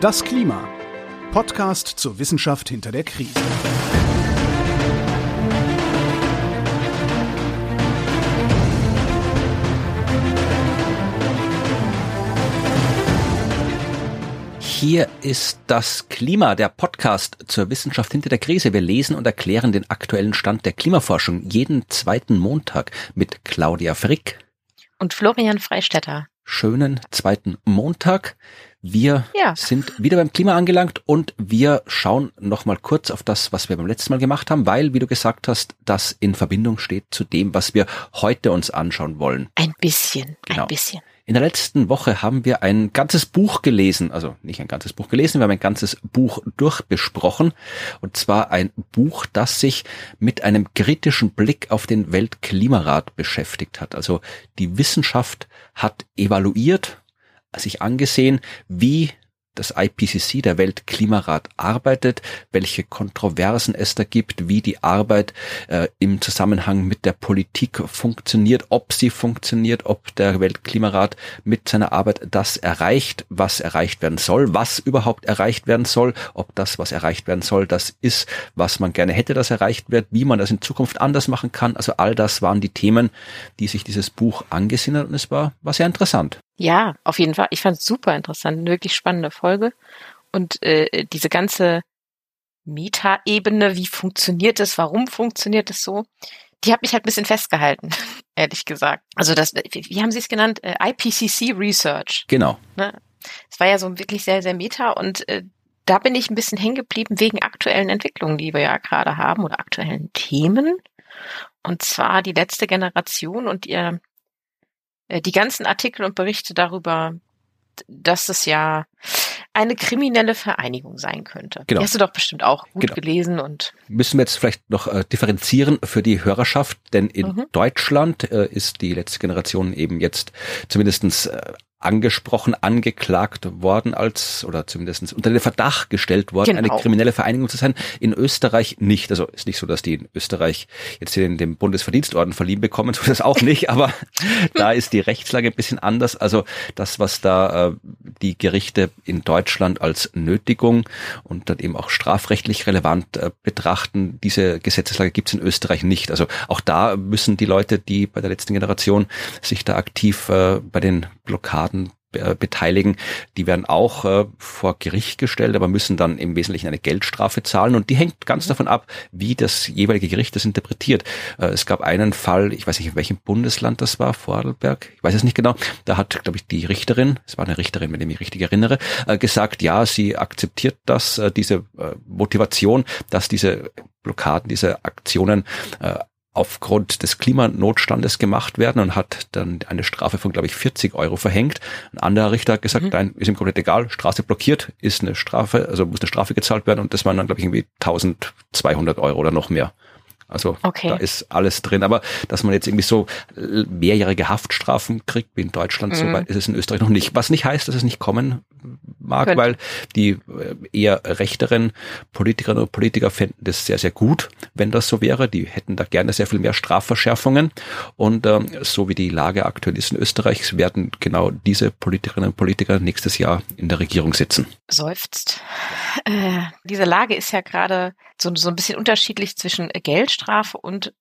Das Klima. Podcast zur Wissenschaft hinter der Krise. Hier ist das Klima, der Podcast zur Wissenschaft hinter der Krise. Wir lesen und erklären den aktuellen Stand der Klimaforschung jeden zweiten Montag mit Claudia Frick und Florian Freistetter. Schönen zweiten Montag. Wir ja. sind wieder beim Klima angelangt und wir schauen noch mal kurz auf das, was wir beim letzten Mal gemacht haben, weil, wie du gesagt hast, das in Verbindung steht zu dem, was wir heute uns anschauen wollen. Ein bisschen, genau. ein bisschen. In der letzten Woche haben wir ein ganzes Buch gelesen, also nicht ein ganzes Buch gelesen, wir haben ein ganzes Buch durchbesprochen. Und zwar ein Buch, das sich mit einem kritischen Blick auf den Weltklimarat beschäftigt hat. Also die Wissenschaft hat evaluiert, sich angesehen, wie das IPCC, der Weltklimarat, arbeitet, welche Kontroversen es da gibt, wie die Arbeit äh, im Zusammenhang mit der Politik funktioniert, ob sie funktioniert, ob der Weltklimarat mit seiner Arbeit das erreicht, was erreicht werden soll, was überhaupt erreicht werden soll, ob das, was erreicht werden soll, das ist, was man gerne hätte, dass erreicht wird, wie man das in Zukunft anders machen kann. Also all das waren die Themen, die sich dieses Buch angesehen hat und es war, war sehr interessant. Ja, auf jeden Fall. Ich fand es super interessant, eine wirklich spannende Folge. Und äh, diese ganze Meta-Ebene, wie funktioniert es, warum funktioniert es so, die hat mich halt ein bisschen festgehalten, ehrlich gesagt. Also das, wie haben Sie es genannt? Äh, IPCC Research. Genau. Ne? Es war ja so wirklich sehr, sehr meta und äh, da bin ich ein bisschen hängen geblieben wegen aktuellen Entwicklungen, die wir ja gerade haben oder aktuellen Themen. Und zwar die letzte Generation und ihr äh, die ganzen Artikel und Berichte darüber, dass es ja eine kriminelle Vereinigung sein könnte. Genau. Die hast du doch bestimmt auch gut genau. gelesen und müssen wir jetzt vielleicht noch äh, differenzieren für die Hörerschaft, denn in mhm. Deutschland äh, ist die letzte Generation eben jetzt zumindestens äh, angesprochen, angeklagt worden als, oder zumindest unter den Verdacht gestellt worden, genau. eine kriminelle Vereinigung zu sein. In Österreich nicht. Also ist nicht so, dass die in Österreich jetzt hier den, den Bundesverdienstorden verliehen bekommen, so das auch nicht, aber da ist die Rechtslage ein bisschen anders. Also das, was da äh, die Gerichte in Deutschland als Nötigung und dann eben auch strafrechtlich relevant äh, betrachten, diese Gesetzeslage gibt es in Österreich nicht. Also auch da müssen die Leute, die bei der letzten Generation sich da aktiv äh, bei den Blockaden Schaden äh, beteiligen, die werden auch äh, vor Gericht gestellt, aber müssen dann im Wesentlichen eine Geldstrafe zahlen und die hängt ganz mhm. davon ab, wie das jeweilige Gericht das interpretiert. Äh, es gab einen Fall, ich weiß nicht, in welchem Bundesland das war, Vorarlberg, ich weiß es nicht genau, da hat, glaube ich, die Richterin, es war eine Richterin, wenn ich mich richtig erinnere, äh, gesagt, ja, sie akzeptiert das, äh, diese Motivation, dass diese Blockaden, diese Aktionen aufgrund des Klimanotstandes gemacht werden und hat dann eine Strafe von, glaube ich, 40 Euro verhängt. Ein anderer Richter hat gesagt, mhm. nein, ist ihm komplett egal, Straße blockiert, ist eine Strafe, also muss eine Strafe gezahlt werden und das waren dann, glaube ich, irgendwie 1200 Euro oder noch mehr. Also okay. da ist alles drin. Aber dass man jetzt irgendwie so mehrjährige Haftstrafen kriegt, wie in Deutschland, mhm. so weit ist es in Österreich noch nicht. Was nicht heißt, dass es nicht kommen mag, Könnte. weil die äh, eher rechteren Politikerinnen und Politiker fänden das sehr, sehr gut, wenn das so wäre. Die hätten da gerne sehr viel mehr Strafverschärfungen. Und ähm, so wie die Lage aktuell ist in Österreich, werden genau diese Politikerinnen und Politiker nächstes Jahr in der Regierung sitzen. Seufzt. Äh, diese Lage ist ja gerade so, so ein bisschen unterschiedlich zwischen Geldstrafe und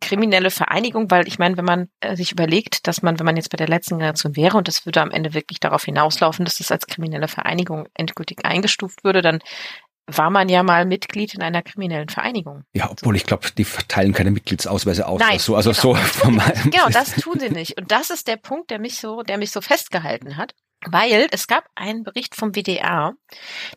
kriminelle Vereinigung, weil ich meine, wenn man äh, sich überlegt, dass man, wenn man jetzt bei der letzten Generation wäre und das würde am Ende wirklich darauf hinauslaufen, dass das als kriminelle Vereinigung endgültig eingestuft würde, dann war man ja mal Mitglied in einer kriminellen Vereinigung. Ja, obwohl ich glaube, die verteilen keine Mitgliedsausweise aus. Nein, so, also genau. so von meinem genau, das tun sie nicht. Und das ist der Punkt, der mich so, der mich so festgehalten hat. Weil es gab einen Bericht vom WDR,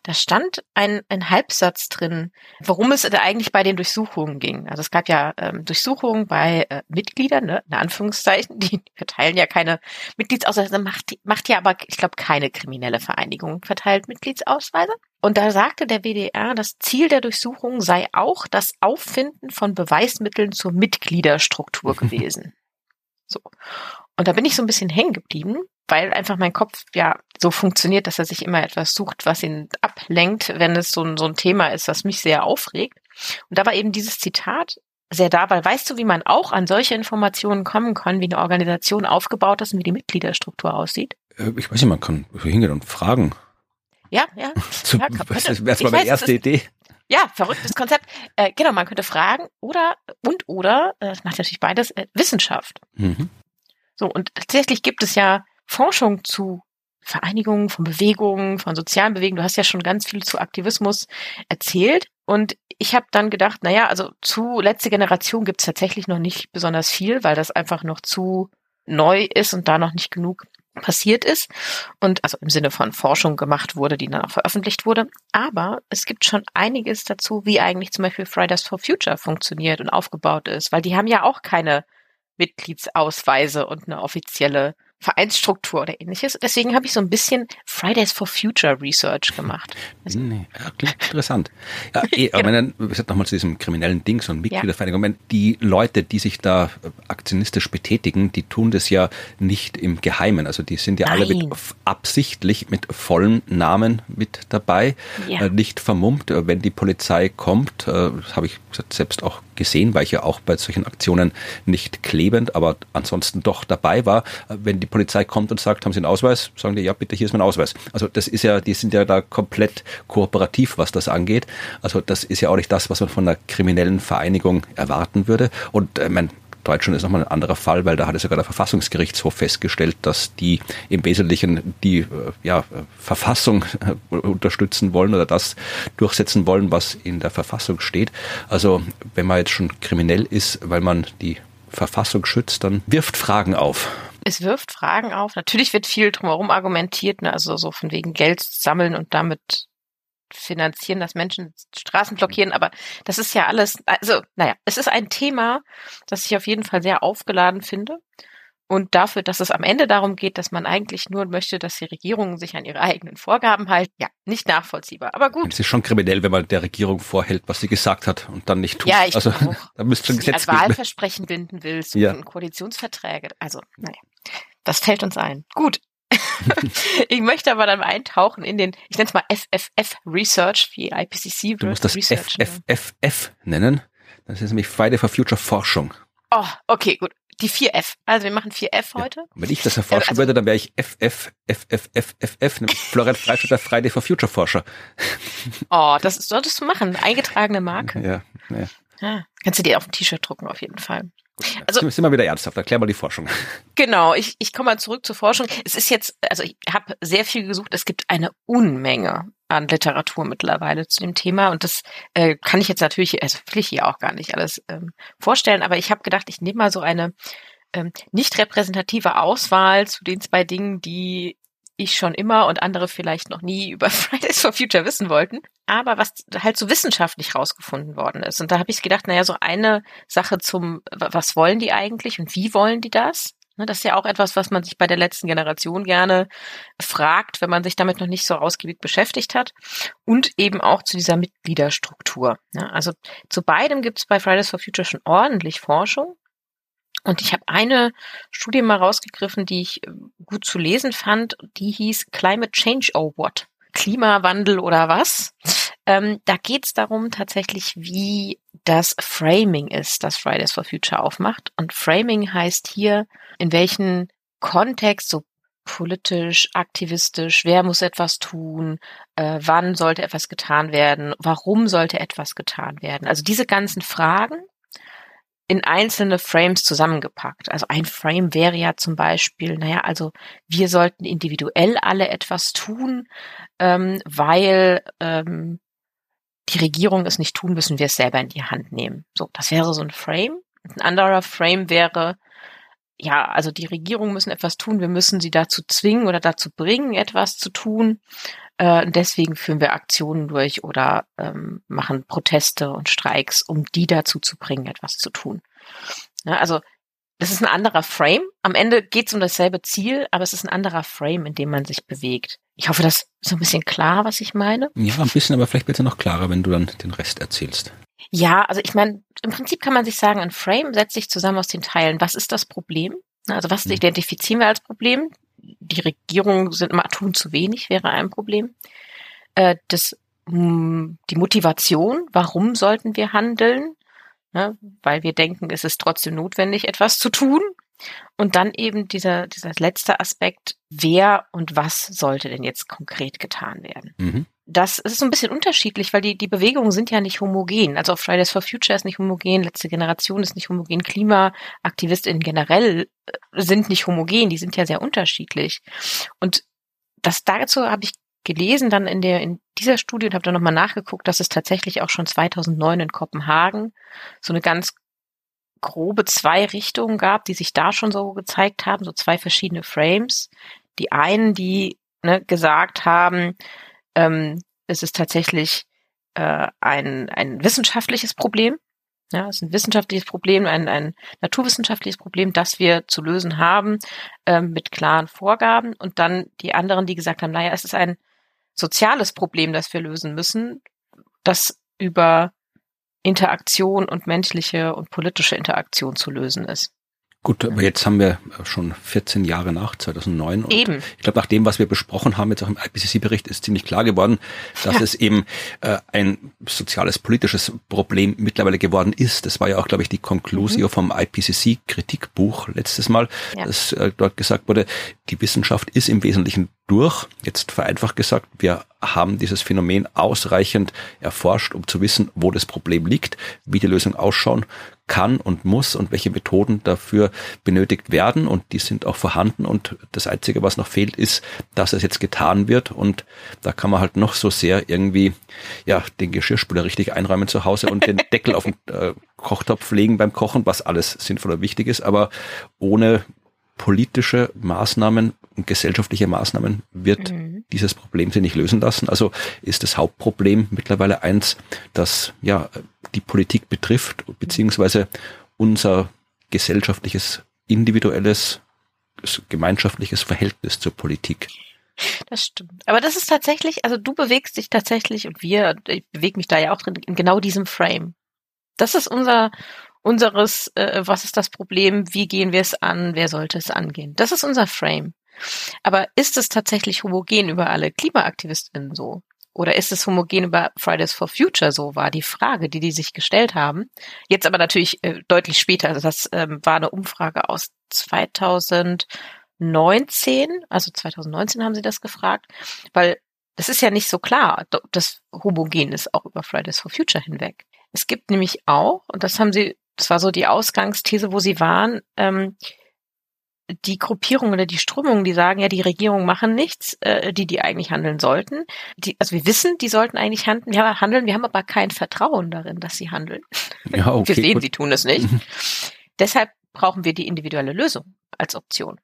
da stand ein, ein Halbsatz drin, worum es da eigentlich bei den Durchsuchungen ging. Also es gab ja ähm, Durchsuchungen bei äh, Mitgliedern, ne, in Anführungszeichen, die verteilen ja keine Mitgliedsausweise, macht, macht ja aber, ich glaube, keine kriminelle Vereinigung verteilt Mitgliedsausweise. Und da sagte der WDR, das Ziel der Durchsuchung sei auch das Auffinden von Beweismitteln zur Mitgliederstruktur gewesen. So. Und da bin ich so ein bisschen hängen geblieben, weil einfach mein Kopf ja so funktioniert, dass er sich immer etwas sucht, was ihn ablenkt, wenn es so ein, so ein Thema ist, was mich sehr aufregt. Und da war eben dieses Zitat sehr da, weil weißt du, wie man auch an solche Informationen kommen kann, wie eine Organisation aufgebaut ist und wie die Mitgliederstruktur aussieht? Äh, ich weiß nicht, man kann hingehen und fragen. Ja, ja. Zum, ja das wäre erstmal meine erste ist, Idee. Ja, verrücktes Konzept. Äh, genau, man könnte fragen oder und oder, äh, das macht natürlich beides, äh, Wissenschaft. Mhm. So, und tatsächlich gibt es ja Forschung zu Vereinigungen, von Bewegungen, von sozialen Bewegungen. Du hast ja schon ganz viel zu Aktivismus erzählt. Und ich habe dann gedacht, naja, also zu letzte Generation gibt es tatsächlich noch nicht besonders viel, weil das einfach noch zu neu ist und da noch nicht genug passiert ist und also im Sinne von Forschung gemacht wurde, die dann auch veröffentlicht wurde. Aber es gibt schon einiges dazu, wie eigentlich zum Beispiel Fridays for Future funktioniert und aufgebaut ist, weil die haben ja auch keine Mitgliedsausweise und eine offizielle Vereinsstruktur oder ähnliches. Deswegen habe ich so ein bisschen Fridays for Future Research gemacht. Also nee, klingt interessant. Ja, eh, aber genau. wenn dann, nochmal zu diesem kriminellen Ding, so ein Mitgliedervereinigung, ja. die Leute, die sich da aktionistisch betätigen, die tun das ja nicht im Geheimen. Also die sind ja Nein. alle mit, absichtlich mit vollen Namen mit dabei, ja. äh, nicht vermummt. Äh, wenn die Polizei kommt, äh, habe ich selbst auch gesehen, weil ich ja auch bei solchen Aktionen nicht klebend, aber ansonsten doch dabei war. Wenn die Polizei kommt und sagt, haben Sie einen Ausweis, sagen die, ja bitte, hier ist mein Ausweis. Also das ist ja, die sind ja da komplett kooperativ, was das angeht. Also das ist ja auch nicht das, was man von einer kriminellen Vereinigung erwarten würde. Und äh, mein Deutschland ist nochmal ein anderer Fall, weil da hat es sogar der Verfassungsgerichtshof festgestellt, dass die im Wesentlichen die äh, ja, Verfassung äh, unterstützen wollen oder das durchsetzen wollen, was in der Verfassung steht. Also wenn man jetzt schon kriminell ist, weil man die Verfassung schützt, dann wirft Fragen auf. Es wirft Fragen auf. Natürlich wird viel drumherum argumentiert, ne? also so von wegen Geld sammeln und damit finanzieren, dass Menschen Straßen blockieren, aber das ist ja alles, also, naja, es ist ein Thema, das ich auf jeden Fall sehr aufgeladen finde. Und dafür, dass es am Ende darum geht, dass man eigentlich nur möchte, dass die Regierungen sich an ihre eigenen Vorgaben halten, ja, nicht nachvollziehbar. Aber gut. Es ist schon kriminell, wenn man der Regierung vorhält, was sie gesagt hat und dann nicht tut. Ja, ich also, auch. da müsste schon Gesetz als Wahlversprechen binden willst ja. und Koalitionsverträge. Also, naja, das fällt uns ein. Gut, ich möchte aber dann eintauchen in den, ich nenne es mal FFF Research, wie IPCC Du musst das Research FFF nennen. Das ist nämlich Friday for Future Forschung. Oh, okay, gut. Die 4F. Also wir machen 4F heute. Ja, wenn ich das erforschen also, würde, dann wäre ich FF, FFFFF, nämlich Florian Freistadt Friday for Future Forscher. Oh, das solltest du machen. Eingetragene Marke. Ja, ja. ja. Kannst du dir auf ein T-Shirt drucken, auf jeden Fall. Also sind wir wieder ernsthaft. Erklär mal die Forschung. Genau, ich, ich komme mal zurück zur Forschung. Es ist jetzt, also ich habe sehr viel gesucht. Es gibt eine Unmenge an Literatur mittlerweile zu dem Thema und das äh, kann ich jetzt natürlich, also will ich hier auch gar nicht alles ähm, vorstellen, aber ich habe gedacht, ich nehme mal so eine ähm, nicht repräsentative Auswahl zu den zwei Dingen, die ich schon immer und andere vielleicht noch nie über Fridays for Future wissen wollten, aber was halt so wissenschaftlich rausgefunden worden ist. Und da habe ich gedacht, naja, so eine Sache zum, was wollen die eigentlich und wie wollen die das? Ne, das ist ja auch etwas, was man sich bei der letzten Generation gerne fragt, wenn man sich damit noch nicht so ausgiebig beschäftigt hat. Und eben auch zu dieser Mitgliederstruktur. Ne, also zu beidem gibt es bei Fridays for Future schon ordentlich Forschung. Und ich habe eine Studie mal rausgegriffen, die ich äh, gut zu lesen fand. Die hieß Climate Change or What? Klimawandel oder was? Ähm, da geht es darum tatsächlich, wie das Framing ist, das Fridays for Future aufmacht. Und Framing heißt hier, in welchen Kontext, so politisch, aktivistisch, wer muss etwas tun, äh, wann sollte etwas getan werden, warum sollte etwas getan werden. Also diese ganzen Fragen in einzelne Frames zusammengepackt. Also ein Frame wäre ja zum Beispiel, naja, also wir sollten individuell alle etwas tun, ähm, weil ähm, die Regierung es nicht tun, müssen wir es selber in die Hand nehmen. So, das wäre so ein Frame. Ein anderer Frame wäre, ja, also die Regierung müssen etwas tun, wir müssen sie dazu zwingen oder dazu bringen, etwas zu tun. Äh, deswegen führen wir Aktionen durch oder ähm, machen Proteste und Streiks, um die dazu zu bringen, etwas zu tun. Ja, also das ist ein anderer Frame. Am Ende geht es um dasselbe Ziel, aber es ist ein anderer Frame, in dem man sich bewegt. Ich hoffe, das ist so ein bisschen klar, was ich meine. Ja, ein bisschen, aber vielleicht bitte noch klarer, wenn du dann den Rest erzählst. Ja, also ich meine, im Prinzip kann man sich sagen, ein Frame setzt sich zusammen aus den Teilen. Was ist das Problem? Also was hm. identifizieren wir als Problem? die Regierungen sind immer tun zu wenig, wäre ein Problem. Äh, das, hm, die Motivation, warum sollten wir handeln? Ne? Weil wir denken, es ist trotzdem notwendig, etwas zu tun. Und dann eben dieser, dieser letzte Aspekt, wer und was sollte denn jetzt konkret getan werden? Mhm. Das ist ein bisschen unterschiedlich, weil die, die Bewegungen sind ja nicht homogen. Also Fridays for Future ist nicht homogen, letzte Generation ist nicht homogen, KlimaaktivistInnen generell äh, sind nicht homogen, die sind ja sehr unterschiedlich. Und das dazu habe ich gelesen dann in der in dieser Studie und habe dann nochmal nachgeguckt, dass es tatsächlich auch schon 2009 in Kopenhagen so eine ganz grobe zwei Richtungen gab, die sich da schon so gezeigt haben, so zwei verschiedene Frames. Die einen, die ne, gesagt haben, ähm, es ist tatsächlich äh, ein, ein wissenschaftliches Problem. Ja, es ist ein wissenschaftliches Problem, ein, ein naturwissenschaftliches Problem, das wir zu lösen haben ähm, mit klaren Vorgaben. Und dann die anderen, die gesagt haben, naja, es ist ein soziales Problem, das wir lösen müssen, das über Interaktion und menschliche und politische Interaktion zu lösen ist. Gut, aber jetzt haben wir schon 14 Jahre nach 2009. Und eben. Ich glaube, nach dem, was wir besprochen haben, jetzt auch im IPCC-Bericht, ist ziemlich klar geworden, dass ja. es eben äh, ein soziales, politisches Problem mittlerweile geworden ist. Das war ja auch, glaube ich, die Conclusio mhm. vom IPCC-Kritikbuch letztes Mal, ja. dass äh, dort gesagt wurde, die Wissenschaft ist im Wesentlichen durch. Jetzt vereinfacht gesagt, wir haben dieses Phänomen ausreichend erforscht, um zu wissen, wo das Problem liegt, wie die Lösung ausschauen kann und muss und welche Methoden dafür benötigt werden. Und die sind auch vorhanden. Und das Einzige, was noch fehlt, ist, dass es jetzt getan wird. Und da kann man halt noch so sehr irgendwie, ja, den Geschirrspüler richtig einräumen zu Hause und den Deckel auf den äh, Kochtopf legen beim Kochen, was alles sinnvoll und wichtig ist. Aber ohne politische Maßnahmen und gesellschaftliche Maßnahmen wird mhm. dieses Problem sich nicht lösen lassen. Also ist das Hauptproblem mittlerweile eins, das ja die Politik betrifft, beziehungsweise unser gesellschaftliches, individuelles, gemeinschaftliches Verhältnis zur Politik. Das stimmt. Aber das ist tatsächlich, also du bewegst dich tatsächlich und wir, ich bewege mich da ja auch drin, in genau diesem Frame. Das ist unser, unseres, äh, was ist das Problem, wie gehen wir es an, wer sollte es angehen. Das ist unser Frame. Aber ist es tatsächlich homogen über alle Klimaaktivistinnen so? Oder ist es homogen über Fridays for Future so, war die Frage, die die sich gestellt haben. Jetzt aber natürlich äh, deutlich später. Also das ähm, war eine Umfrage aus 2019, also 2019 haben sie das gefragt, weil das ist ja nicht so klar, dass homogen ist, auch über Fridays for Future hinweg. Es gibt nämlich auch, und das haben sie, das war so die Ausgangsthese, wo sie waren, ähm, die Gruppierung oder die Strömungen, die sagen, ja, die Regierungen machen nichts, äh, die, die eigentlich handeln sollten. Die, also wir wissen, die sollten eigentlich handeln, ja, handeln, wir haben aber kein Vertrauen darin, dass sie handeln. Ja, okay, wir sehen, gut. sie tun es nicht. Deshalb brauchen wir die individuelle Lösung als Option.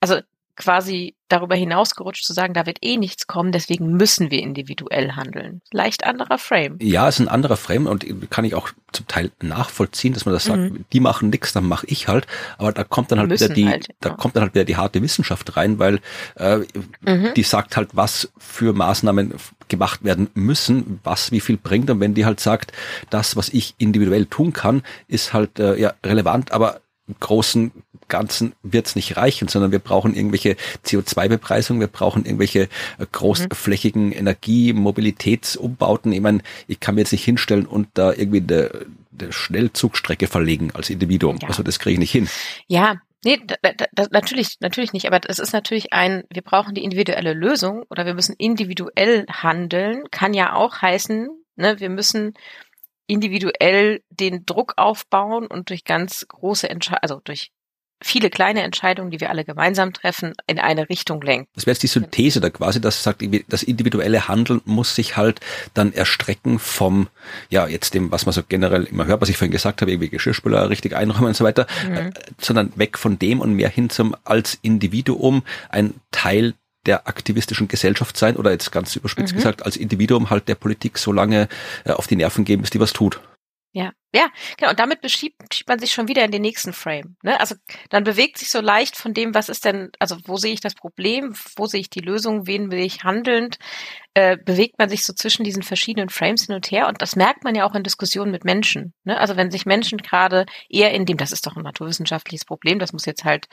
Also quasi darüber hinausgerutscht zu sagen, da wird eh nichts kommen, deswegen müssen wir individuell handeln. Leicht anderer Frame. Ja, ist ein anderer Frame und kann ich auch zum Teil nachvollziehen, dass man das sagt, mhm. die machen nichts, dann mache ich halt. Aber da kommt dann halt wieder die, halt, da kommt dann halt wieder die harte Wissenschaft rein, weil äh, mhm. die sagt halt, was für Maßnahmen gemacht werden müssen, was wie viel bringt. Und wenn die halt sagt, das, was ich individuell tun kann, ist halt äh, ja relevant, aber im großen Ganzen wird es nicht reichen, sondern wir brauchen irgendwelche CO2-Bepreisungen, wir brauchen irgendwelche äh, großflächigen Energie-, Mobilitätsumbauten. Ich meine, ich kann mir jetzt nicht hinstellen und da irgendwie eine, eine Schnellzugstrecke verlegen als Individuum. Ja. Also das kriege ich nicht hin. Ja, Nee, da, da, natürlich, natürlich nicht. Aber es ist natürlich ein, wir brauchen die individuelle Lösung oder wir müssen individuell handeln, kann ja auch heißen, ne, wir müssen individuell den Druck aufbauen und durch ganz große Entscheidungen, also durch viele kleine Entscheidungen, die wir alle gemeinsam treffen, in eine Richtung lenken. Das wäre jetzt die Synthese da quasi, dass sagt, das individuelle Handeln muss sich halt dann erstrecken vom, ja, jetzt dem, was man so generell immer hört, was ich vorhin gesagt habe, irgendwie Geschirrspüler richtig einräumen und so weiter, mhm. äh, sondern weg von dem und mehr hin zum als Individuum ein Teil der aktivistischen Gesellschaft sein oder jetzt ganz überspitzt mhm. gesagt als Individuum halt der Politik so lange äh, auf die Nerven geben, bis die was tut. Ja, ja, genau. Und damit beschiebt, schiebt man sich schon wieder in den nächsten Frame. Ne? Also dann bewegt sich so leicht von dem, was ist denn, also wo sehe ich das Problem, wo sehe ich die Lösung, wen will ich handelnd, äh, bewegt man sich so zwischen diesen verschiedenen Frames hin und her. Und das merkt man ja auch in Diskussionen mit Menschen. Ne? Also wenn sich Menschen gerade eher in dem, das ist doch ein naturwissenschaftliches Problem, das muss jetzt halt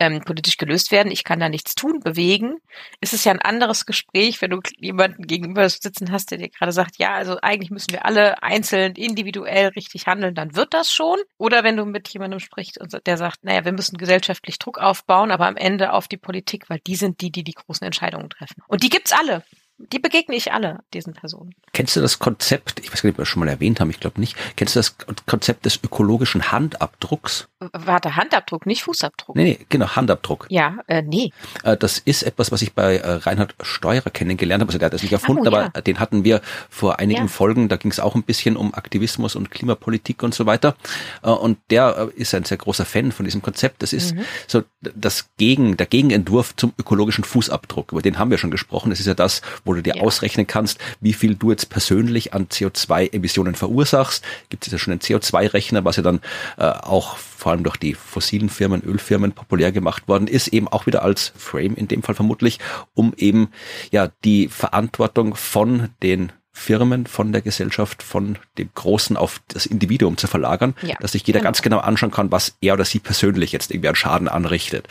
ähm, politisch gelöst werden, ich kann da nichts tun, bewegen, ist es ja ein anderes Gespräch, wenn du jemanden gegenüber sitzen hast, der dir gerade sagt, ja, also eigentlich müssen wir alle einzeln, individuell richtig richtig handeln, dann wird das schon. Oder wenn du mit jemandem sprichst und der sagt, naja, wir müssen gesellschaftlich Druck aufbauen, aber am Ende auf die Politik, weil die sind die, die die großen Entscheidungen treffen. Und die gibt's alle. Die begegne ich alle, diesen Personen. Kennst du das Konzept, ich weiß gar nicht, ob wir das schon mal erwähnt haben, ich glaube nicht, kennst du das Konzept des ökologischen Handabdrucks? Warte, Handabdruck, nicht Fußabdruck. Nee, nee, genau, Handabdruck. Ja, äh, nee. Äh, das ist etwas, was ich bei äh, Reinhard Steurer kennengelernt habe. Also der hat das nicht erfunden, oh, ja. aber den hatten wir vor einigen ja. Folgen. Da ging es auch ein bisschen um Aktivismus und Klimapolitik und so weiter. Äh, und der ist ein sehr großer Fan von diesem Konzept. Das ist mhm. so das Gegen, der Gegenentwurf zum ökologischen Fußabdruck. Über den haben wir schon gesprochen. Das ist ja das, wo du dir ja. ausrechnen kannst, wie viel du jetzt persönlich an CO2-Emissionen verursachst. Gibt es ja schon einen CO2-Rechner, was ja dann äh, auch vor allem durch die fossilen Firmen, Ölfirmen populär gemacht worden ist, eben auch wieder als Frame in dem Fall vermutlich, um eben ja die Verantwortung von den Firmen, von der Gesellschaft, von dem Großen auf das Individuum zu verlagern, ja, dass sich jeder genau. ganz genau anschauen kann, was er oder sie persönlich jetzt irgendwie an Schaden anrichtet.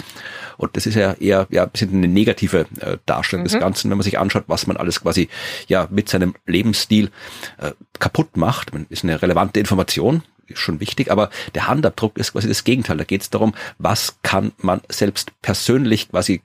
Und das ist ja eher ja, ein bisschen eine negative äh, Darstellung mhm. des Ganzen, wenn man sich anschaut, was man alles quasi ja mit seinem Lebensstil äh, kaputt macht. Man ist eine relevante Information, ist schon wichtig, aber der Handabdruck ist quasi das Gegenteil. Da geht es darum, was kann man selbst persönlich quasi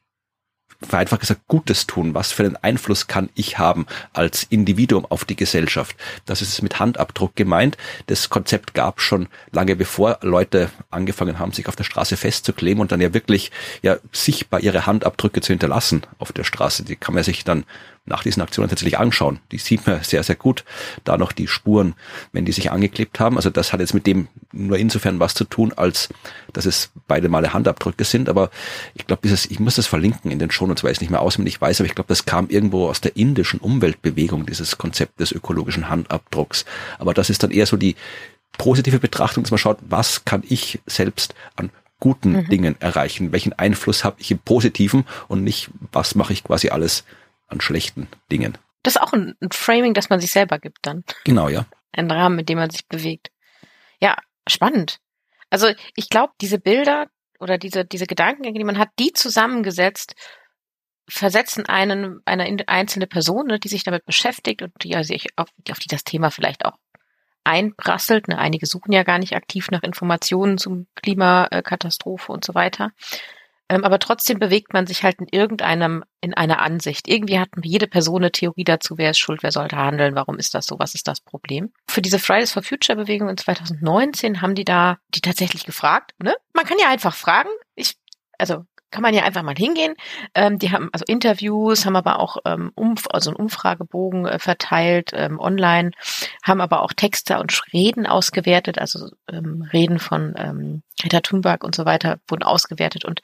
vereinfacht gesagt Gutes tun? Was für einen Einfluss kann ich haben als Individuum auf die Gesellschaft? Das ist mit Handabdruck gemeint. Das Konzept gab schon lange bevor Leute angefangen haben, sich auf der Straße festzukleben und dann ja wirklich ja sichtbar ihre Handabdrücke zu hinterlassen auf der Straße. Die kann man sich dann nach diesen Aktionen tatsächlich anschauen. Die sieht man sehr, sehr gut. Da noch die Spuren, wenn die sich angeklebt haben. Also das hat jetzt mit dem nur insofern was zu tun, als dass es beide Male Handabdrücke sind. Aber ich glaube, dieses, ich muss das verlinken in den Shownotes, weil ich es nicht mehr auswendig weiß, aber ich glaube, das kam irgendwo aus der indischen Umweltbewegung, dieses Konzept des ökologischen Handabdrucks. Aber das ist dann eher so die positive Betrachtung, dass man schaut, was kann ich selbst an guten mhm. Dingen erreichen? Welchen Einfluss habe ich im Positiven und nicht, was mache ich quasi alles an schlechten Dingen. Das ist auch ein, ein Framing, das man sich selber gibt dann. Genau, ja. Ein Rahmen, mit dem man sich bewegt. Ja, spannend. Also ich glaube, diese Bilder oder diese, diese Gedankengänge, die man hat, die zusammengesetzt, versetzen einen, eine einzelne Person, ne, die sich damit beschäftigt und die, ja, sich auf, auf die das Thema vielleicht auch einprasselt. Ne? Einige suchen ja gar nicht aktiv nach Informationen zum Klimakatastrophe und so weiter. Ähm, aber trotzdem bewegt man sich halt in irgendeinem, in einer Ansicht. Irgendwie hat jede Person eine Theorie dazu, wer ist schuld, wer sollte handeln, warum ist das so, was ist das Problem. Für diese Fridays for Future Bewegung in 2019 haben die da die tatsächlich gefragt. Ne? Man kann ja einfach fragen. Ich, also kann man ja einfach mal hingehen. Ähm, die haben also Interviews, haben aber auch ähm, Umf also einen Umfragebogen äh, verteilt ähm, online, haben aber auch Texte und Reden ausgewertet, also ähm, Reden von ähm, Greta Thunberg und so weiter wurden ausgewertet und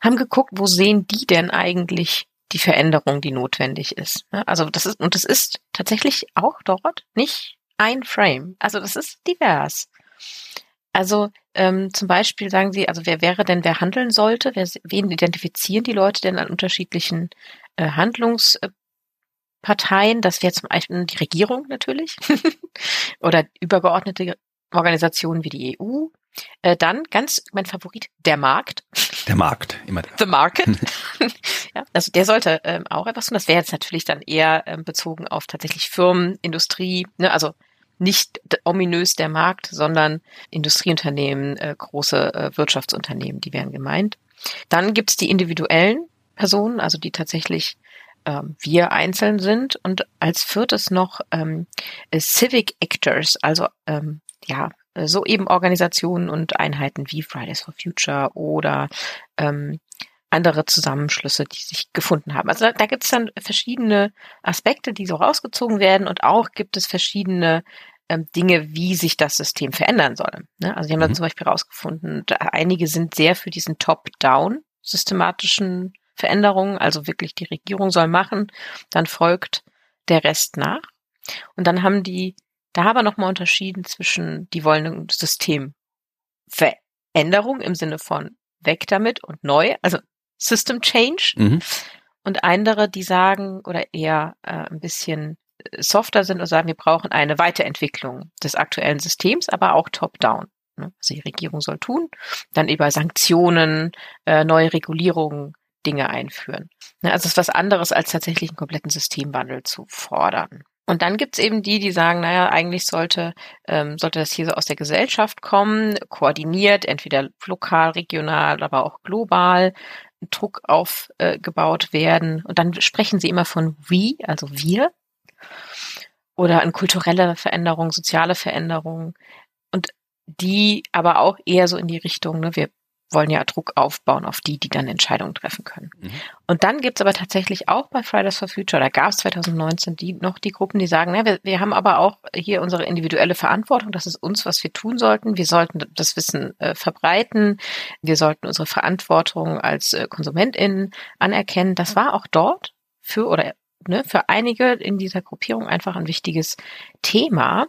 haben geguckt, wo sehen die denn eigentlich die Veränderung, die notwendig ist. Ne? Also das ist und das ist tatsächlich auch dort nicht ein Frame. Also das ist divers. Also ähm, zum Beispiel sagen Sie, also wer wäre denn, wer handeln sollte? Wer, wen identifizieren die Leute denn an unterschiedlichen äh, Handlungsparteien? Das wäre zum Beispiel die Regierung natürlich oder übergeordnete Organisationen wie die EU. Äh, dann ganz mein Favorit, der Markt. Der Markt, immer der. The Market. ja, also der sollte ähm, auch etwas tun. Das wäre jetzt natürlich dann eher ähm, bezogen auf tatsächlich Firmen, Industrie, ne, also nicht ominös der Markt, sondern Industrieunternehmen, äh, große äh, Wirtschaftsunternehmen, die wären gemeint. Dann gibt's die individuellen Personen, also die tatsächlich ähm, wir einzeln sind. Und als viertes noch ähm, äh, Civic Actors, also ähm, ja, so eben Organisationen und Einheiten wie Fridays for Future oder ähm, andere Zusammenschlüsse, die sich gefunden haben. Also da, da gibt es dann verschiedene Aspekte, die so rausgezogen werden und auch gibt es verschiedene ähm, Dinge, wie sich das System verändern soll. Ne? Also die haben mhm. dann zum Beispiel rausgefunden, einige sind sehr für diesen Top-Down systematischen Veränderungen, also wirklich die Regierung soll machen, dann folgt der Rest nach. Und dann haben die da haben wir nochmal unterschieden zwischen, die wollen ein Systemveränderung im Sinne von weg damit und neu, also System Change. Mhm. Und andere, die sagen oder eher äh, ein bisschen äh, softer sind und sagen, wir brauchen eine Weiterentwicklung des aktuellen Systems, aber auch top-down. Ne? Also die Regierung soll tun, dann über Sanktionen, äh, neue Regulierungen Dinge einführen. Ne? Also es ist was anderes, als tatsächlich einen kompletten Systemwandel zu fordern. Und dann gibt's eben die, die sagen, naja, eigentlich sollte, ähm, sollte das hier so aus der Gesellschaft kommen, koordiniert, entweder lokal, regional, aber auch global, Druck aufgebaut äh, werden. Und dann sprechen sie immer von we, also wir, oder in kulturelle Veränderung, soziale Veränderung. Und die aber auch eher so in die Richtung, ne, wir wollen ja Druck aufbauen auf die, die dann Entscheidungen treffen können. Mhm. Und dann gibt's aber tatsächlich auch bei Fridays for Future, da gab es 2019 die, noch die Gruppen, die sagen, na, wir, wir haben aber auch hier unsere individuelle Verantwortung, das ist uns, was wir tun sollten. Wir sollten das Wissen äh, verbreiten, wir sollten unsere Verantwortung als äh, KonsumentInnen anerkennen. Das war auch dort für oder ne, für einige in dieser Gruppierung einfach ein wichtiges Thema.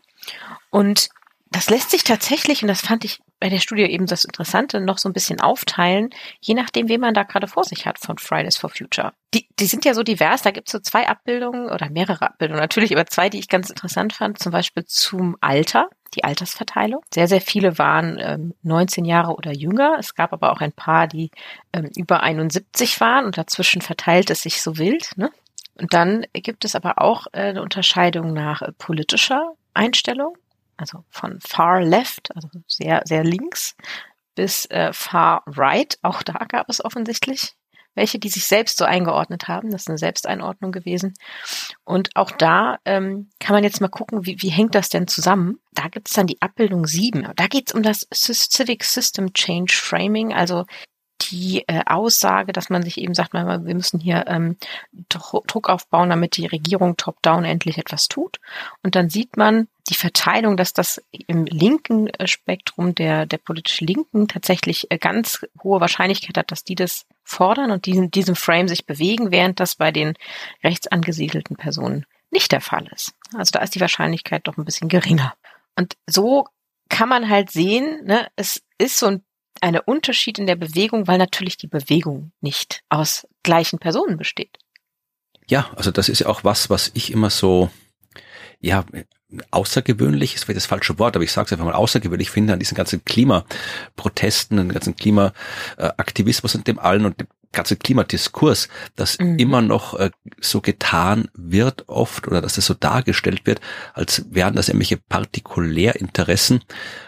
Und das lässt sich tatsächlich, und das fand ich bei der Studie eben das Interessante, noch so ein bisschen aufteilen, je nachdem, wen man da gerade vor sich hat von Fridays for Future. Die, die sind ja so divers, da gibt's so zwei Abbildungen oder mehrere Abbildungen natürlich, aber zwei, die ich ganz interessant fand, zum Beispiel zum Alter, die Altersverteilung. Sehr, sehr viele waren ähm, 19 Jahre oder jünger. Es gab aber auch ein paar, die ähm, über 71 waren und dazwischen verteilt es sich so wild. Ne? Und dann gibt es aber auch äh, eine Unterscheidung nach äh, politischer Einstellung also von far left, also sehr, sehr links, bis äh, far right. Auch da gab es offensichtlich welche, die sich selbst so eingeordnet haben. Das ist eine Selbsteinordnung gewesen. Und auch da ähm, kann man jetzt mal gucken, wie, wie hängt das denn zusammen? Da gibt es dann die Abbildung 7. Da geht es um das Civic System Change Framing, also die äh, Aussage, dass man sich eben sagt, wir müssen hier ähm, Druck aufbauen, damit die Regierung top-down endlich etwas tut. Und dann sieht man die Verteilung, dass das im linken äh, Spektrum der, der politisch Linken tatsächlich äh, ganz hohe Wahrscheinlichkeit hat, dass die das fordern und diesen, diesem Frame sich bewegen, während das bei den rechts angesiedelten Personen nicht der Fall ist. Also da ist die Wahrscheinlichkeit doch ein bisschen geringer. Und so kann man halt sehen, ne, es ist so ein eine Unterschied in der Bewegung, weil natürlich die Bewegung nicht aus gleichen Personen besteht. Ja, also das ist ja auch was, was ich immer so, ja, außergewöhnlich ist vielleicht das falsche Wort, aber ich sage es einfach mal außergewöhnlich finde an diesen ganzen Klimaprotesten, an den ganzen Klimaaktivismus und dem allen und dem ganze Klimadiskurs, dass mhm. immer noch äh, so getan wird oft oder dass das so dargestellt wird, als wären das irgendwelche Partikulärinteressen,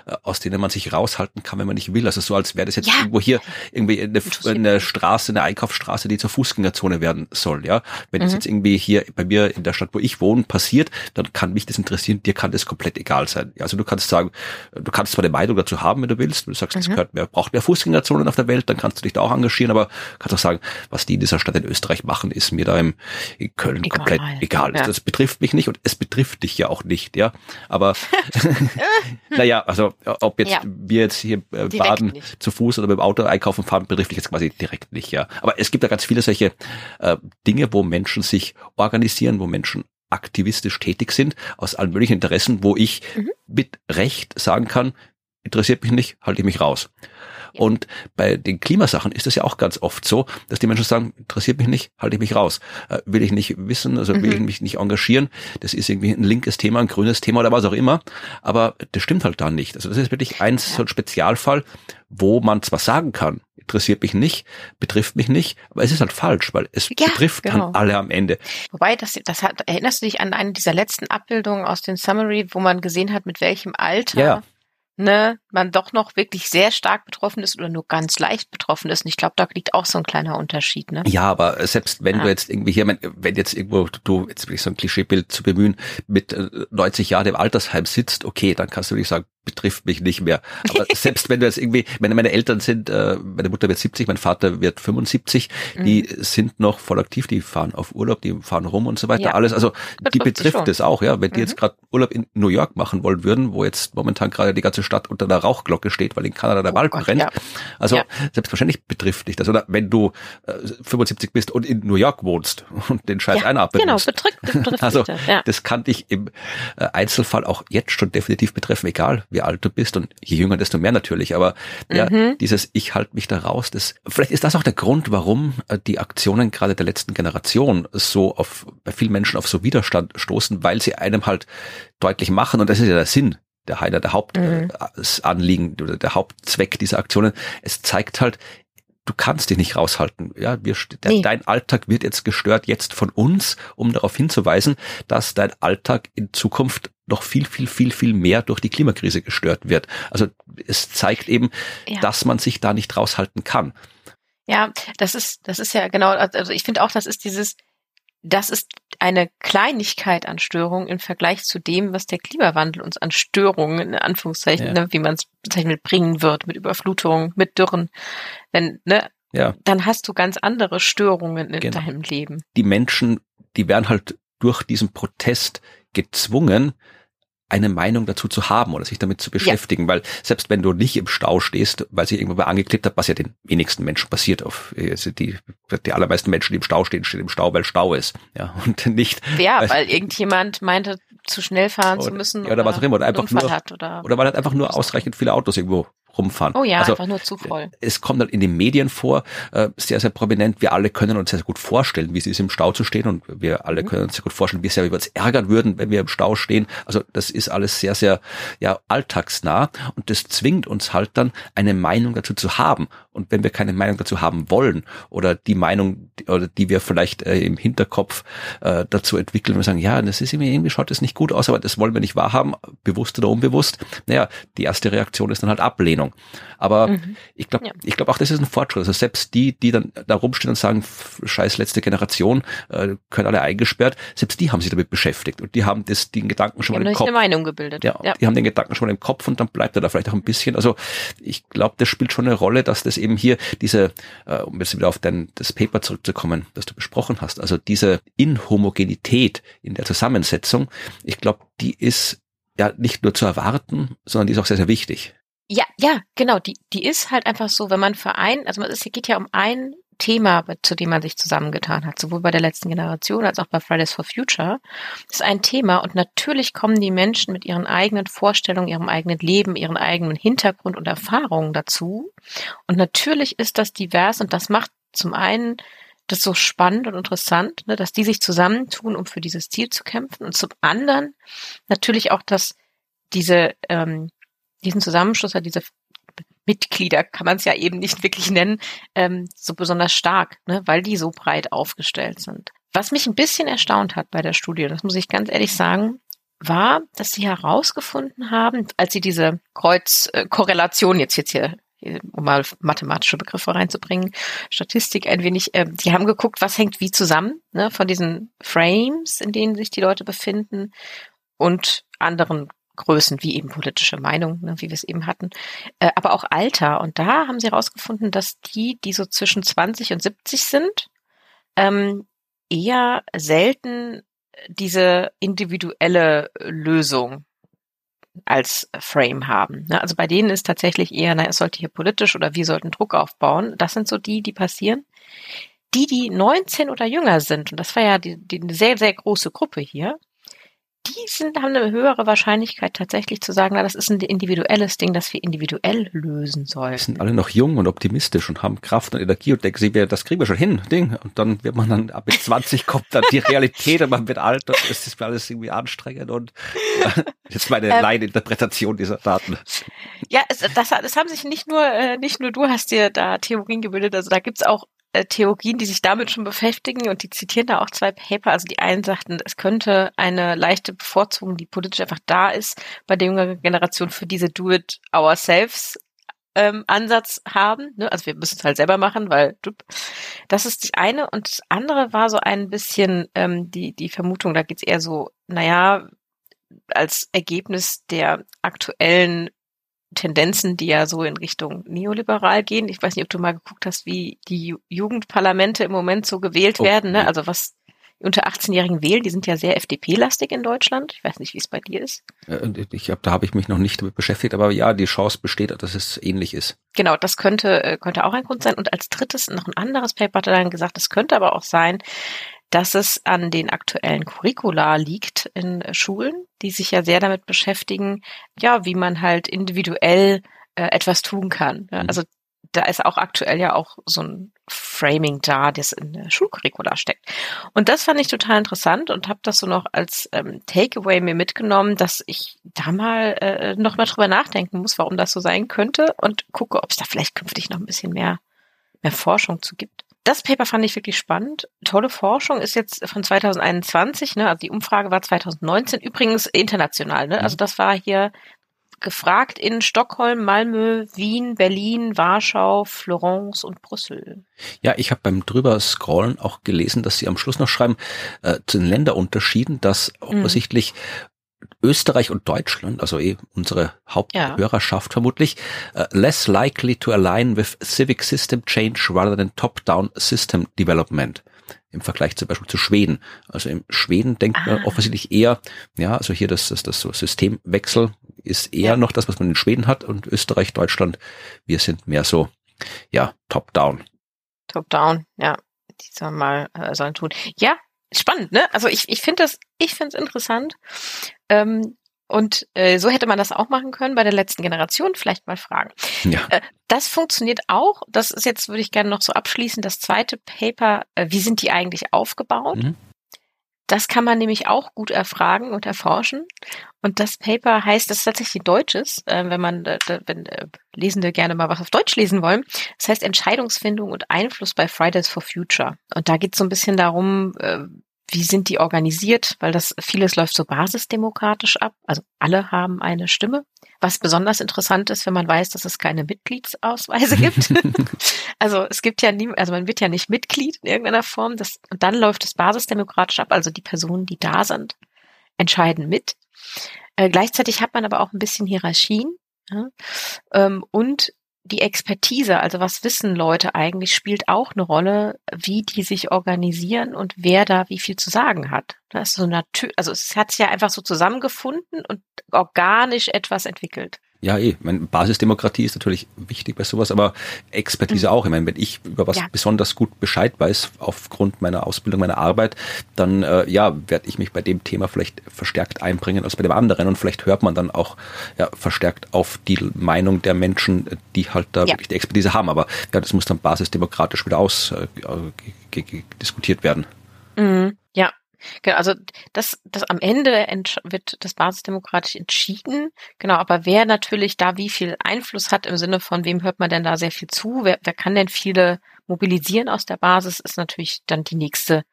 äh, aus denen man sich raushalten kann, wenn man nicht will. Also so, als wäre das jetzt ja. irgendwo hier irgendwie eine, eine, Straße, eine Einkaufsstraße, die zur Fußgängerzone werden soll. Ja, wenn es mhm. jetzt irgendwie hier bei mir in der Stadt, wo ich wohne, passiert, dann kann mich das interessieren. Dir kann das komplett egal sein. Also du kannst sagen, du kannst zwar eine Meinung dazu haben, wenn du willst. Du sagst, es mhm. gehört mehr, braucht mehr Fußgängerzonen auf der Welt, dann kannst du dich da auch engagieren, aber kannst auch sagen, was die in dieser Stadt in Österreich machen, ist mir da im in Köln egal. komplett egal. Ja. Das betrifft mich nicht und es betrifft dich ja auch nicht, ja. Aber naja, also ob jetzt ja. wir jetzt hier äh, baden nicht. zu Fuß oder mit dem Auto einkaufen fahren, betrifft dich jetzt quasi direkt nicht, ja. Aber es gibt da ganz viele solche äh, Dinge, wo Menschen sich organisieren, wo Menschen aktivistisch tätig sind, aus allen möglichen Interessen, wo ich mhm. mit Recht sagen kann, interessiert mich nicht, halte ich mich raus. Und bei den Klimasachen ist es ja auch ganz oft so, dass die Menschen sagen, interessiert mich nicht, halte ich mich raus. Äh, will ich nicht wissen, also will mhm. ich mich nicht engagieren. Das ist irgendwie ein linkes Thema, ein grünes Thema oder was auch immer. Aber das stimmt halt da nicht. Also das ist wirklich eins, ja. so ein Spezialfall, wo man zwar sagen kann, interessiert mich nicht, betrifft mich nicht, aber es ist halt falsch, weil es ja, betrifft genau. dann alle am Ende. Wobei, das, das hat, erinnerst du dich an eine dieser letzten Abbildungen aus dem Summary, wo man gesehen hat, mit welchem Alter ja ne, man doch noch wirklich sehr stark betroffen ist oder nur ganz leicht betroffen ist. Und ich glaube, da liegt auch so ein kleiner Unterschied. Ne? Ja, aber selbst wenn ja. du jetzt irgendwie hier, wenn jetzt irgendwo du, jetzt will ich so ein Klischeebild zu bemühen, mit 90 äh, Jahren im Altersheim sitzt, okay, dann kannst du wirklich sagen, betrifft mich nicht mehr. Aber selbst wenn du jetzt irgendwie, meine, meine Eltern sind, äh, meine Mutter wird 70, mein Vater wird 75, mhm. die sind noch voll aktiv, die fahren auf Urlaub, die fahren rum und so weiter, ja. alles. Also die betrifft es auch, ja. Wenn mhm. die jetzt gerade Urlaub in New York machen wollen würden, wo jetzt momentan gerade die ganze Stadt unter der Rauchglocke steht, weil in Kanada der oh Wald Gott, brennt. Ja. Also ja. selbstverständlich betrifft dich das. Oder wenn du äh, 75 bist und in New York wohnst und den Scheiß ja, einatmen genau. Betrifft, betrifft also das, das kann dich im äh, Einzelfall auch jetzt schon definitiv betreffen, egal wie alt du bist und je jünger, desto mehr natürlich. Aber ja, mhm. dieses Ich halte mich da raus, das vielleicht ist das auch der Grund, warum äh, die Aktionen gerade der letzten Generation so auf bei vielen Menschen auf so Widerstand stoßen, weil sie einem halt deutlich machen, und das ist ja der Sinn der Heiler, der Hauptanliegen mhm. oder der Hauptzweck dieser Aktionen. Es zeigt halt, du kannst dich nicht raushalten. Ja, wir, nee. dein Alltag wird jetzt gestört, jetzt von uns, um darauf hinzuweisen, dass dein Alltag in Zukunft noch viel, viel, viel, viel mehr durch die Klimakrise gestört wird. Also es zeigt eben, ja. dass man sich da nicht raushalten kann. Ja, das ist, das ist ja genau, also ich finde auch, das ist dieses, das ist eine Kleinigkeit an Störungen im Vergleich zu dem, was der Klimawandel uns an Störungen, in Anführungszeichen, ja. ne, wie man es bezeichnet, bringen wird, mit Überflutungen, mit Dürren. Wenn, ne, ja. dann hast du ganz andere Störungen in genau. deinem Leben. Die Menschen, die werden halt durch diesen Protest gezwungen, eine Meinung dazu zu haben oder sich damit zu beschäftigen, ja. weil selbst wenn du nicht im Stau stehst, weil sich irgendwo angeklebt hat, was ja den wenigsten Menschen passiert, auf also die, die allermeisten Menschen, die im Stau stehen, stehen im Stau, weil Stau ist, ja, und nicht. Ja, weil, weil irgendjemand meinte, zu schnell fahren oder, zu müssen. Ja, oder, oder was auch immer, oder einfach nur, hat oder, oder weil halt einfach nur ausreichend viele Autos irgendwo rumfahren. Oh ja, also, einfach nur zu voll. Es kommt halt in den Medien vor, äh, sehr, sehr prominent. Wir alle können uns sehr gut vorstellen, wie es ist, im Stau zu stehen und wir alle mhm. können uns sehr gut vorstellen, wie sehr wir uns ärgern würden, wenn wir im Stau stehen. Also das ist alles sehr, sehr ja, alltagsnah und das zwingt uns halt dann, eine Meinung dazu zu haben. Und wenn wir keine Meinung dazu haben wollen oder die Meinung, oder die wir vielleicht äh, im Hinterkopf äh, dazu entwickeln und sagen, ja, das ist irgendwie, irgendwie schaut das nicht gut aus, aber das wollen wir nicht wahrhaben, bewusst oder unbewusst. Naja, die erste Reaktion ist dann halt Ablehnung. Aber mhm. ich glaube, ja. ich glaube auch, das ist ein Fortschritt. Also selbst die, die dann da rumstehen und sagen, scheiß letzte Generation, äh, können alle eingesperrt, selbst die haben sich damit beschäftigt und die haben das, den Gedanken schon die mal im Kopf. eine Meinung gebildet. Ja, ja, die haben den Gedanken schon mal im Kopf und dann bleibt er da vielleicht auch ein bisschen. Also ich glaube, das spielt schon eine Rolle, dass das eben hier diese, äh, um jetzt wieder auf dein, das Paper zurückzukommen, das du besprochen hast, also diese Inhomogenität in der Zusammensetzung, ich glaube, die ist ja nicht nur zu erwarten, sondern die ist auch sehr, sehr wichtig. Ja, ja, genau. Die, die ist halt einfach so, wenn man Verein, also es geht ja um ein Thema, zu dem man sich zusammengetan hat, sowohl bei der letzten Generation als auch bei Fridays for Future, ist ein Thema und natürlich kommen die Menschen mit ihren eigenen Vorstellungen, ihrem eigenen Leben, ihren eigenen Hintergrund und Erfahrungen dazu. Und natürlich ist das divers und das macht zum einen das so spannend und interessant, ne, dass die sich zusammentun, um für dieses Ziel zu kämpfen und zum anderen natürlich auch, dass diese ähm, diesen Zusammenschluss diese Mitglieder, kann man es ja eben nicht wirklich nennen, ähm, so besonders stark, ne, weil die so breit aufgestellt sind. Was mich ein bisschen erstaunt hat bei der Studie, das muss ich ganz ehrlich sagen, war, dass sie herausgefunden haben, als sie diese Kreuzkorrelation jetzt jetzt hier um mal mathematische Begriffe reinzubringen, Statistik ein wenig, äh, die haben geguckt, was hängt wie zusammen, ne, von diesen Frames, in denen sich die Leute befinden und anderen Größen, wie eben politische Meinung, ne, wie wir es eben hatten, äh, aber auch Alter. Und da haben sie herausgefunden, dass die, die so zwischen 20 und 70 sind, ähm, eher selten diese individuelle Lösung als Frame haben. Ne? Also bei denen ist tatsächlich eher, na, es sollte hier politisch oder wir sollten Druck aufbauen. Das sind so die, die passieren. Die, die 19 oder jünger sind, und das war ja die, die eine sehr, sehr große Gruppe hier, die sind, haben eine höhere Wahrscheinlichkeit tatsächlich zu sagen, na, das ist ein individuelles Ding, das wir individuell lösen sollen. Die sind alle noch jung und optimistisch und haben Kraft und Energie und denken sich, das kriegen wir schon hin, Ding. Und dann wird man dann, ab mit 20 kommt dann die Realität und man wird alt und es ist alles irgendwie anstrengend und ja, jetzt meine ähm, Laieninterpretation dieser Daten. Ja, es, das, das haben sich nicht nur, äh, nicht nur du hast dir da Theorien gebildet, also da gibt's auch äh, Theorien, die sich damit schon beschäftigen und die zitieren da auch zwei Paper. Also die einen sagten, es könnte eine leichte Bevorzugung, die politisch einfach da ist, bei der jüngeren Generation für diese Do-it-ourselves ähm, Ansatz haben. Ne? Also wir müssen es halt selber machen, weil das ist das eine. Und das andere war so ein bisschen ähm, die, die Vermutung, da geht's eher so, naja, als Ergebnis der aktuellen Tendenzen, die ja so in Richtung neoliberal gehen. Ich weiß nicht, ob du mal geguckt hast, wie die Jugendparlamente im Moment so gewählt oh, werden. Ne? Also was unter 18-Jährigen wählen, die sind ja sehr FDP-lastig in Deutschland. Ich weiß nicht, wie es bei dir ist. Ich glaube, da habe ich mich noch nicht damit beschäftigt, aber ja, die Chance besteht, dass es ähnlich ist. Genau, das könnte, äh, könnte auch ein Grund sein. Und als drittes noch ein anderes Paper hat er dann gesagt, es könnte aber auch sein, dass es an den aktuellen Curricula liegt in Schulen, die sich ja sehr damit beschäftigen, ja, wie man halt individuell äh, etwas tun kann. Mhm. Also da ist auch aktuell ja auch so ein Framing da, das in der Schulcurricula steckt. Und das fand ich total interessant und habe das so noch als ähm, Takeaway mir mitgenommen, dass ich da mal äh, noch mal drüber nachdenken muss, warum das so sein könnte und gucke, ob es da vielleicht künftig noch ein bisschen mehr mehr Forschung zu gibt. Das Paper fand ich wirklich spannend. Tolle Forschung ist jetzt von 2021, ne? Also die Umfrage war 2019, übrigens international, ne? Also das war hier gefragt in Stockholm, Malmö, Wien, Berlin, Warschau, Florence und Brüssel. Ja, ich habe beim drüber scrollen auch gelesen, dass sie am Schluss noch schreiben äh, zu den Länderunterschieden, dass mhm. offensichtlich Österreich und Deutschland, also eh unsere Haupthörerschaft ja. vermutlich, uh, less likely to align with civic system change rather than top-down system development im Vergleich zum Beispiel zu Schweden. Also im Schweden denkt ah. man offensichtlich eher, ja, also hier das, das, das so Systemwechsel ist eher ja. noch das, was man in Schweden hat und Österreich, Deutschland, wir sind mehr so, ja, top-down. Top-down, ja, die sollen mal äh, sollen tun. Ja, spannend, ne? Also ich, ich finde das, ich finde es interessant. Ähm, und äh, so hätte man das auch machen können bei der letzten Generation. Vielleicht mal fragen. Ja. Äh, das funktioniert auch. Das ist jetzt, würde ich gerne noch so abschließen, das zweite Paper. Äh, wie sind die eigentlich aufgebaut? Mhm. Das kann man nämlich auch gut erfragen und erforschen. Und das Paper heißt, das ist tatsächlich deutsches, äh, wenn man, äh, wenn äh, Lesende gerne mal was auf Deutsch lesen wollen. Das heißt Entscheidungsfindung und Einfluss bei Fridays for Future. Und da geht es so ein bisschen darum, äh, wie sind die organisiert, weil das vieles läuft so basisdemokratisch ab. Also alle haben eine Stimme. Was besonders interessant ist, wenn man weiß, dass es keine Mitgliedsausweise gibt. also es gibt ja nie, also man wird ja nicht Mitglied in irgendeiner Form. Das, und dann läuft es basisdemokratisch ab. Also die Personen, die da sind, entscheiden mit. Äh, gleichzeitig hat man aber auch ein bisschen Hierarchien. Ja? Ähm, und die Expertise, also was wissen Leute eigentlich, spielt auch eine Rolle, wie die sich organisieren und wer da wie viel zu sagen hat. Das ist so natürlich, also es hat sich ja einfach so zusammengefunden und organisch etwas entwickelt. Ja, eh. Meine Basisdemokratie ist natürlich wichtig bei sowas, aber Expertise mhm. auch. Ich meine, wenn ich über was ja. besonders gut Bescheid weiß, aufgrund meiner Ausbildung, meiner Arbeit, dann äh, ja, werde ich mich bei dem Thema vielleicht verstärkt einbringen als bei dem anderen und vielleicht hört man dann auch ja, verstärkt auf die Meinung der Menschen, die halt da ja. wirklich die Expertise haben. Aber ja, das muss dann basisdemokratisch wieder aus äh, diskutiert werden. Mhm. Ja, Genau, also das, das am Ende wird das basisdemokratisch entschieden. Genau, aber wer natürlich da wie viel Einfluss hat im Sinne von, wem hört man denn da sehr viel zu? Wer, wer kann denn viele mobilisieren aus der Basis, ist natürlich dann die nächste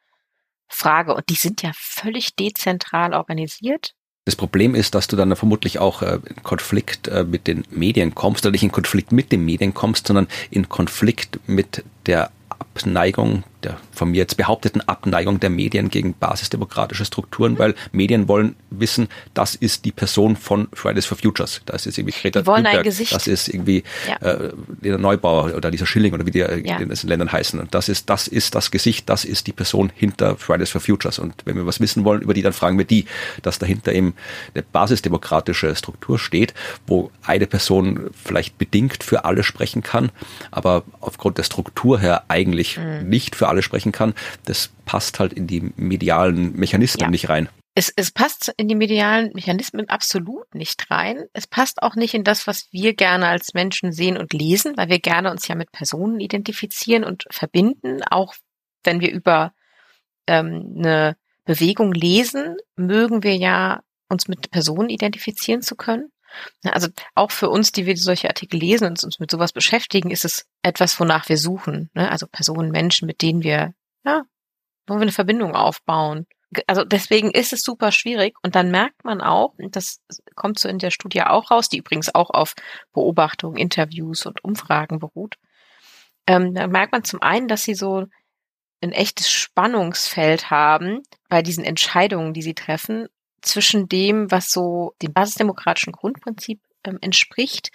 Frage. Und die sind ja völlig dezentral organisiert. Das Problem ist, dass du dann vermutlich auch äh, in Konflikt äh, mit den Medien kommst, oder nicht in Konflikt mit den Medien kommst, sondern in Konflikt mit der Abneigung, der von mir jetzt behaupteten Abneigung der Medien gegen basisdemokratische Strukturen, weil Medien wollen wissen, das ist die Person von Fridays for Futures. Das ist irgendwie Greta Thunberg, das ist irgendwie ja. äh, der Neubauer oder dieser Schilling oder wie die ja. in den Ländern heißen. Und das ist, das ist das Gesicht, das ist die Person hinter Fridays for Futures. Und wenn wir was wissen wollen über die, dann fragen wir die, dass dahinter eben eine basisdemokratische Struktur steht, wo eine Person vielleicht bedingt für alle sprechen kann, aber aufgrund der Struktur her eigentlich mhm. nicht für alle sprechen kann, das passt halt in die medialen Mechanismen ja. nicht rein. Es, es passt in die medialen Mechanismen absolut nicht rein. Es passt auch nicht in das, was wir gerne als Menschen sehen und lesen, weil wir gerne uns ja mit Personen identifizieren und verbinden. Auch wenn wir über ähm, eine Bewegung lesen, mögen wir ja uns mit Personen identifizieren zu können. Also auch für uns, die wir solche Artikel lesen und uns mit sowas beschäftigen, ist es etwas, wonach wir suchen. Ne? Also Personen, Menschen, mit denen wir, ja, wo wir eine Verbindung aufbauen. Also deswegen ist es super schwierig und dann merkt man auch, das kommt so in der Studie auch raus, die übrigens auch auf Beobachtungen, Interviews und Umfragen beruht. Ähm, da merkt man zum einen, dass sie so ein echtes Spannungsfeld haben bei diesen Entscheidungen, die sie treffen zwischen dem, was so dem basisdemokratischen Grundprinzip ähm, entspricht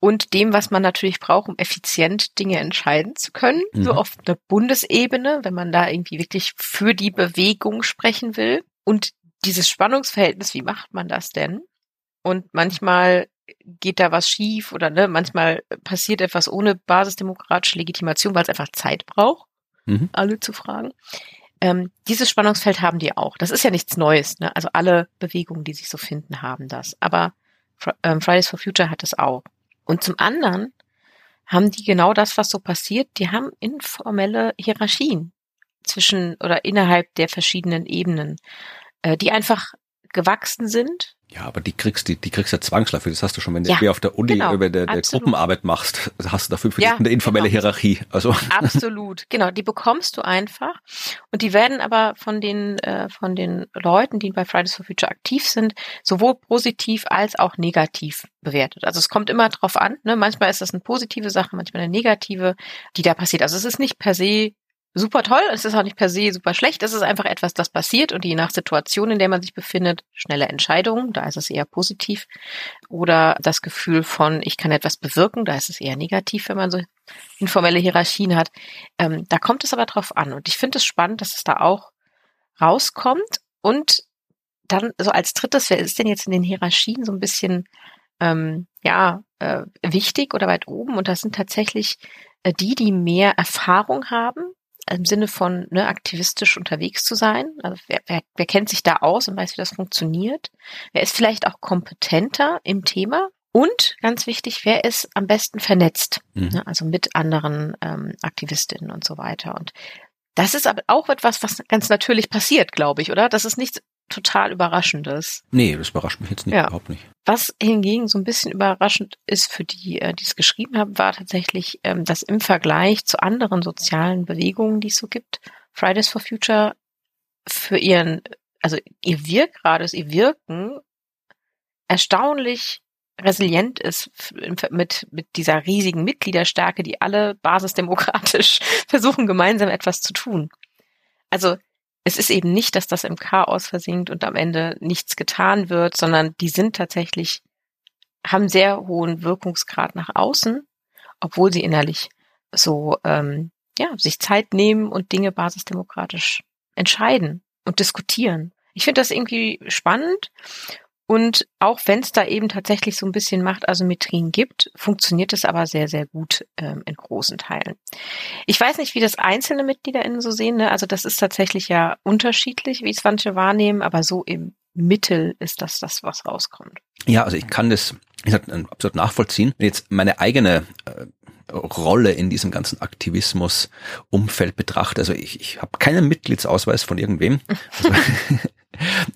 und dem, was man natürlich braucht, um effizient Dinge entscheiden zu können, mhm. so auf der Bundesebene, wenn man da irgendwie wirklich für die Bewegung sprechen will. Und dieses Spannungsverhältnis, wie macht man das denn? Und manchmal geht da was schief oder ne, manchmal passiert etwas ohne basisdemokratische Legitimation, weil es einfach Zeit braucht, mhm. alle zu fragen. Ähm, dieses Spannungsfeld haben die auch. Das ist ja nichts Neues. Ne? Also alle Bewegungen, die sich so finden, haben das. Aber ähm, Fridays for Future hat es auch. Und zum anderen haben die genau das, was so passiert. Die haben informelle Hierarchien zwischen oder innerhalb der verschiedenen Ebenen, äh, die einfach gewachsen sind. Ja, aber die kriegst die, die kriegst ja zwangsläufig. Das hast du schon, wenn du ja, auf der Uni genau, über der, der Gruppenarbeit machst, hast du dafür für ja, eine informelle genau. Hierarchie. Also absolut, genau. Die bekommst du einfach und die werden aber von den äh, von den Leuten, die bei Fridays for Future aktiv sind, sowohl positiv als auch negativ bewertet. Also es kommt immer drauf an. Ne? Manchmal ist das eine positive Sache, manchmal eine negative, die da passiert. Also es ist nicht per se super toll. Es ist auch nicht per se super schlecht. Es ist einfach etwas, das passiert und je nach Situation, in der man sich befindet, schnelle Entscheidungen, da ist es eher positiv. Oder das Gefühl von, ich kann etwas bewirken, da ist es eher negativ, wenn man so informelle Hierarchien hat. Ähm, da kommt es aber drauf an. Und ich finde es spannend, dass es da auch rauskommt. Und dann so als drittes, wer ist denn jetzt in den Hierarchien so ein bisschen ähm, ja äh, wichtig oder weit oben? Und das sind tatsächlich äh, die, die mehr Erfahrung haben im Sinne von ne, aktivistisch unterwegs zu sein. Also wer, wer, wer kennt sich da aus und weiß, wie das funktioniert? Wer ist vielleicht auch kompetenter im Thema? Und ganz wichtig, wer ist am besten vernetzt? Mhm. Ne, also mit anderen ähm, Aktivistinnen und so weiter. Und das ist aber auch etwas, was ganz natürlich passiert, glaube ich, oder? Das ist nichts total Überraschendes. Nee, das überrascht mich jetzt nicht, ja. überhaupt nicht. Was hingegen so ein bisschen überraschend ist für die, äh, die es geschrieben haben, war tatsächlich, ähm, dass im Vergleich zu anderen sozialen Bewegungen, die es so gibt, Fridays for Future für ihren, also ihr Wirkradius, ihr Wirken erstaunlich resilient ist mit, mit dieser riesigen Mitgliederstärke, die alle basisdemokratisch versuchen, gemeinsam etwas zu tun. Also es ist eben nicht, dass das im Chaos versinkt und am Ende nichts getan wird, sondern die sind tatsächlich, haben sehr hohen Wirkungsgrad nach außen, obwohl sie innerlich so ähm, ja, sich Zeit nehmen und Dinge basisdemokratisch entscheiden und diskutieren. Ich finde das irgendwie spannend und auch wenn es da eben tatsächlich so ein bisschen Machtasymmetrien gibt, funktioniert es aber sehr, sehr gut ähm, in großen Teilen. Ich weiß nicht, wie das einzelne MitgliederInnen so sehen. Ne? Also das ist tatsächlich ja unterschiedlich, wie es manche wahrnehmen, aber so im Mittel ist das das, was rauskommt. Ja, also ich kann das ich sag, absolut nachvollziehen. Wenn jetzt meine eigene äh, Rolle in diesem ganzen Aktivismus-Umfeld betrachte, also ich, ich habe keinen Mitgliedsausweis von irgendwem. Also,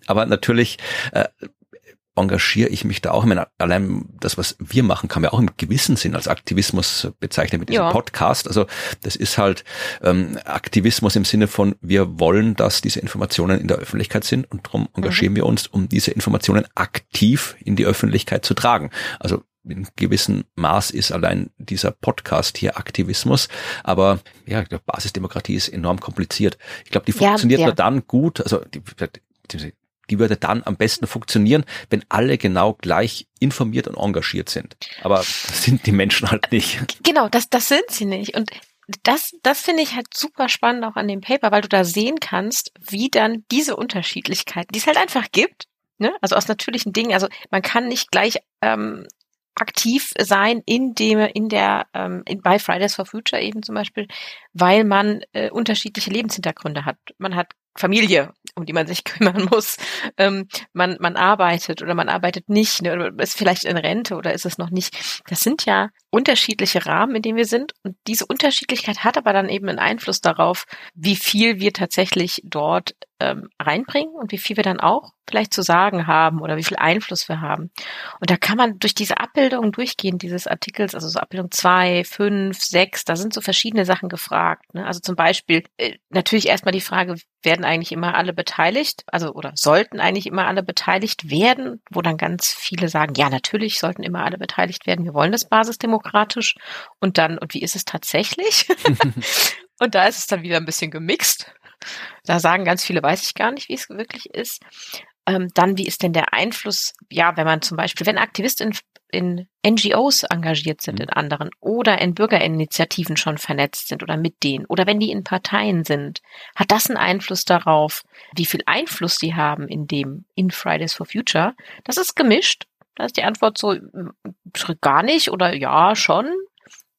aber natürlich äh, engagiere ich mich da auch. Ich meine, allein das, was wir machen, kann man auch im gewissen Sinn als Aktivismus bezeichnen mit diesem ja. Podcast. Also das ist halt ähm, Aktivismus im Sinne von, wir wollen, dass diese Informationen in der Öffentlichkeit sind und darum engagieren mhm. wir uns, um diese Informationen aktiv in die Öffentlichkeit zu tragen. Also in gewissem Maß ist allein dieser Podcast hier Aktivismus, aber ja, die Basisdemokratie ist enorm kompliziert. Ich glaube, die funktioniert ja, ja. nur dann gut, also die, die würde dann am besten funktionieren, wenn alle genau gleich informiert und engagiert sind. Aber das sind die Menschen halt nicht. Genau, das, das sind sie nicht. Und das, das finde ich halt super spannend auch an dem Paper, weil du da sehen kannst, wie dann diese Unterschiedlichkeiten, die es halt einfach gibt, ne? also aus natürlichen Dingen, also man kann nicht gleich ähm, aktiv sein in dem in der ähm, in, bei Fridays for Future eben zum Beispiel, weil man äh, unterschiedliche Lebenshintergründe hat. Man hat Familie, um die man sich kümmern muss. Ähm, man, man arbeitet oder man arbeitet nicht, ne, oder ist vielleicht in Rente oder ist es noch nicht. Das sind ja unterschiedliche Rahmen, in denen wir sind. Und diese Unterschiedlichkeit hat aber dann eben einen Einfluss darauf, wie viel wir tatsächlich dort ähm, reinbringen und wie viel wir dann auch vielleicht zu sagen haben oder wie viel Einfluss wir haben. Und da kann man durch diese Abbildung durchgehen, dieses Artikels, also so Abbildung zwei, fünf, sechs, da sind so verschiedene Sachen gefragt. Ne? Also zum Beispiel äh, natürlich erstmal die Frage, werden eigentlich immer alle beteiligt, also oder sollten eigentlich immer alle beteiligt werden, wo dann ganz viele sagen, ja, natürlich sollten immer alle beteiligt werden, wir wollen das basisdemokratisch. Und dann, und wie ist es tatsächlich? und da ist es dann wieder ein bisschen gemixt. Da sagen ganz viele, weiß ich gar nicht, wie es wirklich ist. Ähm, dann, wie ist denn der Einfluss, ja, wenn man zum Beispiel, wenn Aktivisten in, in NGOs engagiert sind, mhm. in anderen, oder in Bürgerinitiativen schon vernetzt sind oder mit denen, oder wenn die in Parteien sind, hat das einen Einfluss darauf, wie viel Einfluss die haben in dem, in Fridays for Future? Das ist gemischt. Da ist die Antwort so, gar nicht oder ja, schon.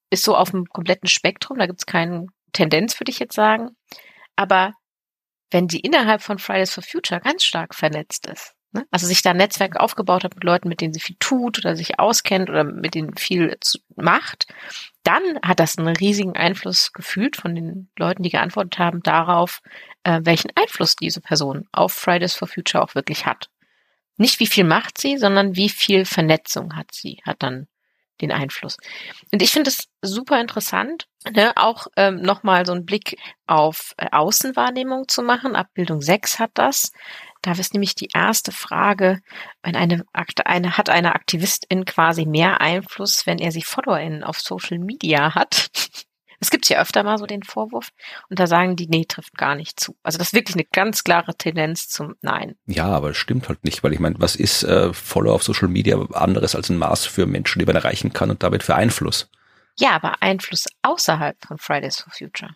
Ist so auf dem kompletten Spektrum, da gibt es keine Tendenz, würde ich jetzt sagen. Aber wenn die innerhalb von Fridays for Future ganz stark vernetzt ist, ne? also sich da ein Netzwerk aufgebaut hat mit Leuten, mit denen sie viel tut oder sich auskennt oder mit denen viel macht, dann hat das einen riesigen Einfluss gefühlt von den Leuten, die geantwortet haben, darauf, äh, welchen Einfluss diese Person auf Fridays for Future auch wirklich hat. nicht wie viel macht sie, sondern wie viel Vernetzung hat sie, hat dann den Einfluss. Und ich finde es super interessant, ne, auch ähm, nochmal so einen Blick auf äh, Außenwahrnehmung zu machen. Abbildung 6 hat das. Da ist nämlich die erste Frage, wenn eine, eine hat eine Aktivistin quasi mehr Einfluss, wenn er sie FollowerInnen auf Social Media hat. Es gibt ja öfter mal so den Vorwurf und da sagen die, nee, trifft gar nicht zu. Also das ist wirklich eine ganz klare Tendenz zum Nein. Ja, aber es stimmt halt nicht, weil ich meine, was ist äh, Follower auf Social Media anderes als ein Maß für Menschen, die man erreichen kann und damit für Einfluss? Ja, aber Einfluss außerhalb von Fridays for Future.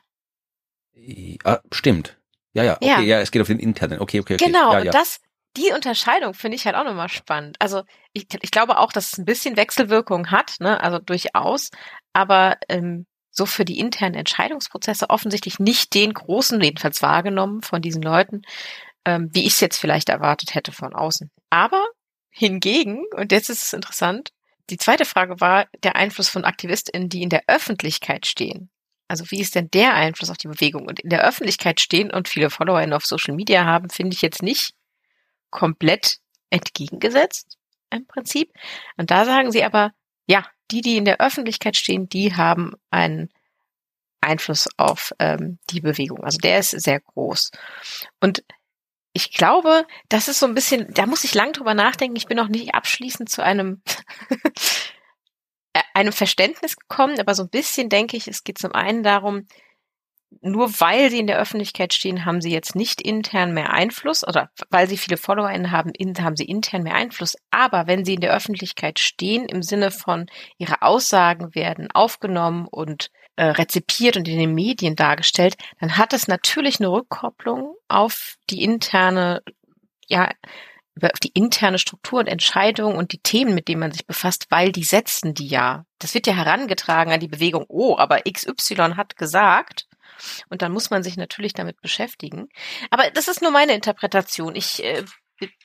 Ja, stimmt. Ja, ja, okay, ja, ja es geht auf den internen. Okay, okay, okay. Genau, ja. und das, die Unterscheidung finde ich halt auch nochmal spannend. Also ich, ich glaube auch, dass es ein bisschen Wechselwirkung hat, ne? also durchaus, aber ähm, so für die internen Entscheidungsprozesse offensichtlich nicht den großen, jedenfalls wahrgenommen von diesen Leuten, ähm, wie ich es jetzt vielleicht erwartet hätte von außen. Aber hingegen, und jetzt ist es interessant, die zweite Frage war der Einfluss von AktivistInnen, die in der Öffentlichkeit stehen. Also wie ist denn der Einfluss auf die Bewegung? Und in der Öffentlichkeit stehen und viele FollowerInnen auf Social Media haben, finde ich jetzt nicht komplett entgegengesetzt im Prinzip. Und da sagen sie aber, ja, die, die in der Öffentlichkeit stehen, die haben einen Einfluss auf ähm, die Bewegung. Also der ist sehr groß. Und ich glaube, das ist so ein bisschen, da muss ich lang drüber nachdenken. Ich bin noch nicht abschließend zu einem, einem Verständnis gekommen, aber so ein bisschen denke ich, es geht zum einen darum, nur weil sie in der Öffentlichkeit stehen, haben sie jetzt nicht intern mehr Einfluss oder weil sie viele FollowerInnen haben, haben sie intern mehr Einfluss. Aber wenn sie in der Öffentlichkeit stehen, im Sinne von ihre Aussagen werden aufgenommen und äh, rezipiert und in den Medien dargestellt, dann hat es natürlich eine Rückkopplung auf die interne, ja, auf die interne Struktur und Entscheidung und die Themen, mit denen man sich befasst, weil die setzen die ja. Das wird ja herangetragen an die Bewegung, oh, aber XY hat gesagt, und dann muss man sich natürlich damit beschäftigen. Aber das ist nur meine Interpretation. Ich äh,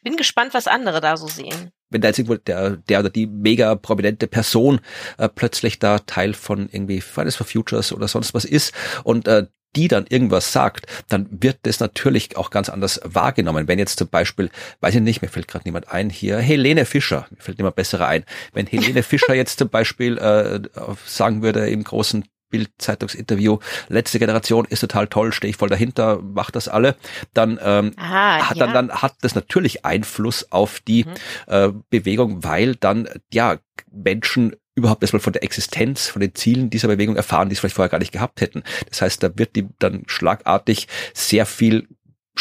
bin gespannt, was andere da so sehen. Wenn da jetzt irgendwo der, der oder die mega prominente Person äh, plötzlich da Teil von irgendwie Fridays for Futures oder sonst was ist und äh, die dann irgendwas sagt, dann wird das natürlich auch ganz anders wahrgenommen. Wenn jetzt zum Beispiel, weiß ich nicht, mir fällt gerade niemand ein, hier Helene Fischer, mir fällt niemand bessere ein. Wenn Helene Fischer jetzt zum Beispiel äh, sagen würde im großen Bild-Zeitungsinterview, letzte Generation ist total toll, stehe ich voll dahinter, macht das alle, dann, ähm, ah, hat, ja. dann, dann hat das natürlich Einfluss auf die mhm. äh, Bewegung, weil dann ja Menschen überhaupt erstmal von der Existenz, von den Zielen dieser Bewegung erfahren, die es vielleicht vorher gar nicht gehabt hätten. Das heißt, da wird die dann schlagartig sehr viel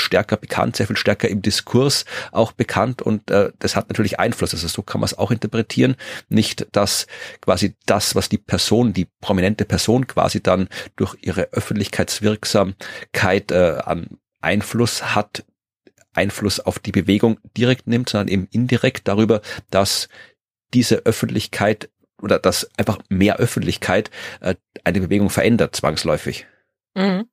stärker bekannt, sehr viel stärker im Diskurs auch bekannt und äh, das hat natürlich Einfluss. Also so kann man es auch interpretieren. Nicht, dass quasi das, was die Person, die prominente Person quasi dann durch ihre Öffentlichkeitswirksamkeit äh, an Einfluss hat, Einfluss auf die Bewegung direkt nimmt, sondern eben indirekt darüber, dass diese Öffentlichkeit oder dass einfach mehr Öffentlichkeit äh, eine Bewegung verändert, zwangsläufig. Mhm.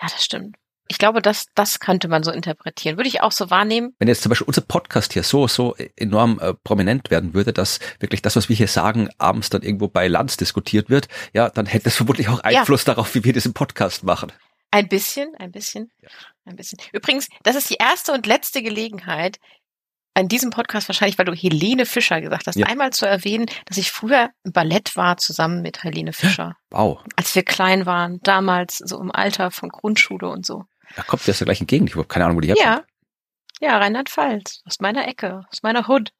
Ja, das stimmt. Ich glaube, das, das könnte man so interpretieren. Würde ich auch so wahrnehmen. Wenn jetzt zum Beispiel unser Podcast hier so, so enorm äh, prominent werden würde, dass wirklich das, was wir hier sagen, abends dann irgendwo bei Lanz diskutiert wird, ja, dann hätte es vermutlich auch Einfluss ja. darauf, wie wir diesen Podcast machen. Ein bisschen, ein bisschen, ja. ein bisschen. Übrigens, das ist die erste und letzte Gelegenheit, in diesem Podcast wahrscheinlich, weil du Helene Fischer gesagt hast, ja. einmal zu erwähnen, dass ich früher im Ballett war zusammen mit Helene Fischer. Wow. Als wir klein waren, damals so im Alter von Grundschule und so. Da kommt der aus der gleichen Gegend. Ich habe keine Ahnung, wo die herkommt. Ja. Ja, Rheinland-Pfalz, aus meiner Ecke, aus meiner Hood.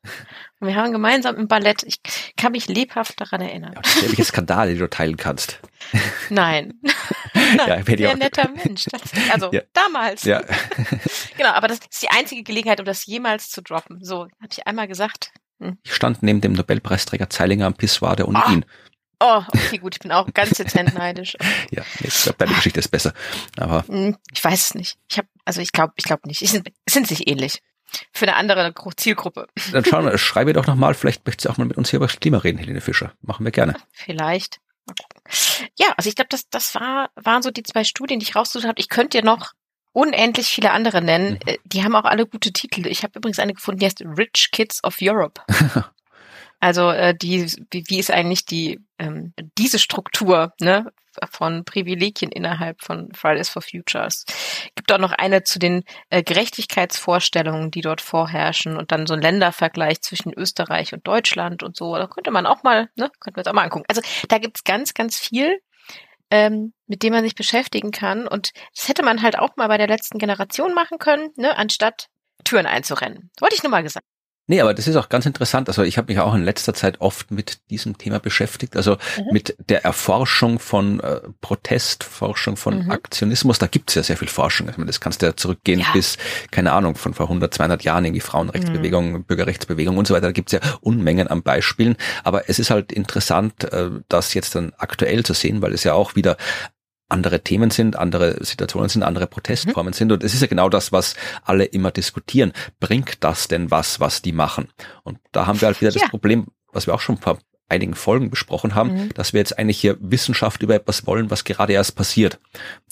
Und wir haben gemeinsam im Ballett, ich kann mich lebhaft daran erinnern. Ja, das sind nämlich Skandale, die du teilen kannst. Nein. Nein ja, ich ein netter Mensch. Das, also ja. damals. Ja. genau, aber das ist die einzige Gelegenheit, um das jemals zu droppen. So, habe ich einmal gesagt. Hm. Ich stand neben dem Nobelpreisträger Zeilinger am Pissoir der Uni oh. Oh, okay, gut, ich bin auch ganz dezent neidisch. ja, ich glaube, deine Geschichte ist besser. Aber hm, ich weiß es nicht. Ich habe, also ich glaube, ich glaube nicht. Es sind, sind sich ähnlich. Für eine andere Zielgruppe. Dann schauen wir, schreibe doch nochmal, vielleicht möchtest du auch mal mit uns hier über das Klima reden, Helene Fischer. Machen wir gerne. Vielleicht. Ja, also ich glaube, das, das war, waren so die zwei Studien, die ich rausgesucht habe. Ich könnte dir noch unendlich viele andere nennen. Mhm. Äh, die haben auch alle gute Titel. Ich habe übrigens eine gefunden, die heißt Rich Kids of Europe. Also äh, die, wie, wie ist eigentlich die ähm, diese Struktur ne, von Privilegien innerhalb von Fridays for Futures? Gibt auch noch eine zu den äh, Gerechtigkeitsvorstellungen, die dort vorherrschen und dann so ein Ländervergleich zwischen Österreich und Deutschland und so. Da könnte man auch mal, ne, könnten wir uns auch mal angucken. Also da gibt's ganz, ganz viel ähm, mit dem man sich beschäftigen kann. Und das hätte man halt auch mal bei der letzten Generation machen können, ne, anstatt Türen einzurennen. Wollte ich nur mal gesagt. Nee, aber das ist auch ganz interessant. Also ich habe mich auch in letzter Zeit oft mit diesem Thema beschäftigt, also mhm. mit der Erforschung von äh, Protest, Forschung von mhm. Aktionismus. Da gibt es ja sehr viel Forschung. Ich meine, das kannst du ja zurückgehen ja. bis, keine Ahnung, von vor 100, 200 Jahren, irgendwie Frauenrechtsbewegung, mhm. Bürgerrechtsbewegung und so weiter. Da gibt es ja Unmengen an Beispielen. Aber es ist halt interessant, äh, das jetzt dann aktuell zu sehen, weil es ja auch wieder andere Themen sind, andere Situationen sind, andere Protestformen mhm. sind. Und es ist ja genau das, was alle immer diskutieren. Bringt das denn was, was die machen? Und da haben wir halt wieder ja. das Problem, was wir auch schon vor einigen Folgen besprochen haben, mhm. dass wir jetzt eigentlich hier Wissenschaft über etwas wollen, was gerade erst passiert.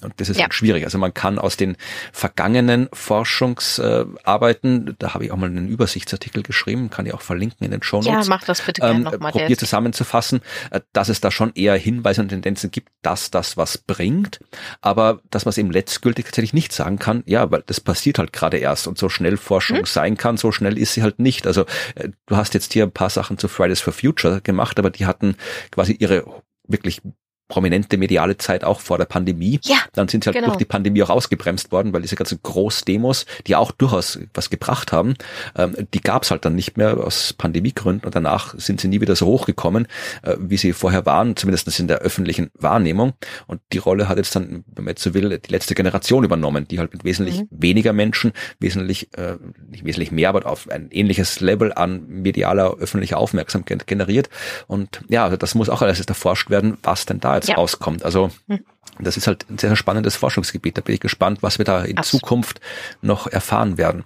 Und das ist ja. schwierig. Also man kann aus den vergangenen Forschungsarbeiten, da habe ich auch mal einen Übersichtsartikel geschrieben, kann ich auch verlinken in den Show Notes. Ja, mach das bitte gerne ähm, nochmal. Probiert zusammenzufassen, äh, dass es da schon eher Hinweise und Tendenzen gibt, dass das was bringt, aber dass man es eben letztgültig tatsächlich nicht sagen kann, ja, weil das passiert halt gerade erst und so schnell Forschung mhm. sein kann, so schnell ist sie halt nicht. Also äh, du hast jetzt hier ein paar Sachen zu Fridays for Future gemacht, gemacht, aber die hatten quasi ihre wirklich prominente mediale Zeit auch vor der Pandemie. Ja, Dann sind sie halt genau. durch die Pandemie auch ausgebremst worden, weil diese ganzen Großdemos, die auch durchaus was gebracht haben, ähm, die gab es halt dann nicht mehr aus Pandemiegründen und danach sind sie nie wieder so hochgekommen, äh, wie sie vorher waren, zumindest in der öffentlichen Wahrnehmung. Und die Rolle hat jetzt dann, wenn man jetzt so will, die letzte Generation übernommen, die halt mit wesentlich mhm. weniger Menschen, wesentlich, äh, nicht wesentlich mehr, aber auf ein ähnliches Level an medialer öffentlicher Aufmerksamkeit generiert. Und ja, also das muss auch alles erforscht werden, was denn da jetzt ja. rauskommt. Also hm. das ist halt ein sehr spannendes Forschungsgebiet. Da bin ich gespannt, was wir da in Absolut. Zukunft noch erfahren werden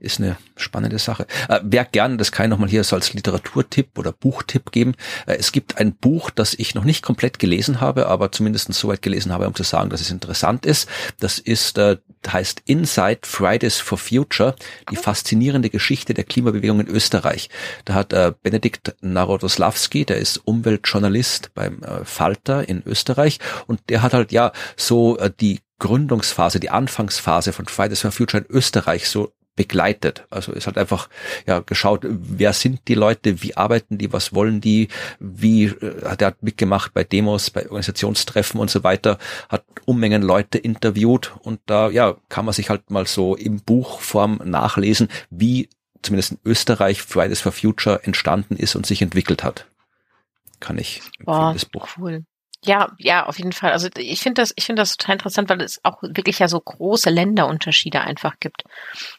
ist eine spannende Sache. Äh, wer gern, das kann ich nochmal hier so als Literaturtipp oder Buchtipp geben. Äh, es gibt ein Buch, das ich noch nicht komplett gelesen habe, aber zumindest so weit gelesen habe, um zu sagen, dass es interessant ist. Das ist, äh, heißt Inside Fridays for Future, die faszinierende Geschichte der Klimabewegung in Österreich. Da hat äh, Benedikt Narodoslawski, der ist Umweltjournalist beim äh, Falter in Österreich und der hat halt ja so äh, die Gründungsphase, die Anfangsphase von Fridays for Future in Österreich so begleitet. Also es hat einfach ja geschaut, wer sind die Leute, wie arbeiten die, was wollen die, wie äh, hat er mitgemacht bei Demos, bei Organisationstreffen und so weiter, hat Unmengen Leute interviewt und da ja kann man sich halt mal so im Buchform nachlesen, wie zumindest in Österreich Fridays for Future entstanden ist und sich entwickelt hat. Kann ich Boah, das Buch. Cool. Ja, ja, auf jeden Fall. Also ich finde das, ich finde das total interessant, weil es auch wirklich ja so große Länderunterschiede einfach gibt.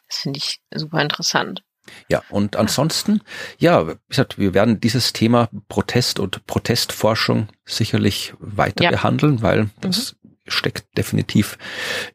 Das finde ich super interessant. Ja, und ansonsten, ja, wie gesagt, wir werden dieses Thema Protest und Protestforschung sicherlich weiter ja. behandeln, weil das mhm steckt definitiv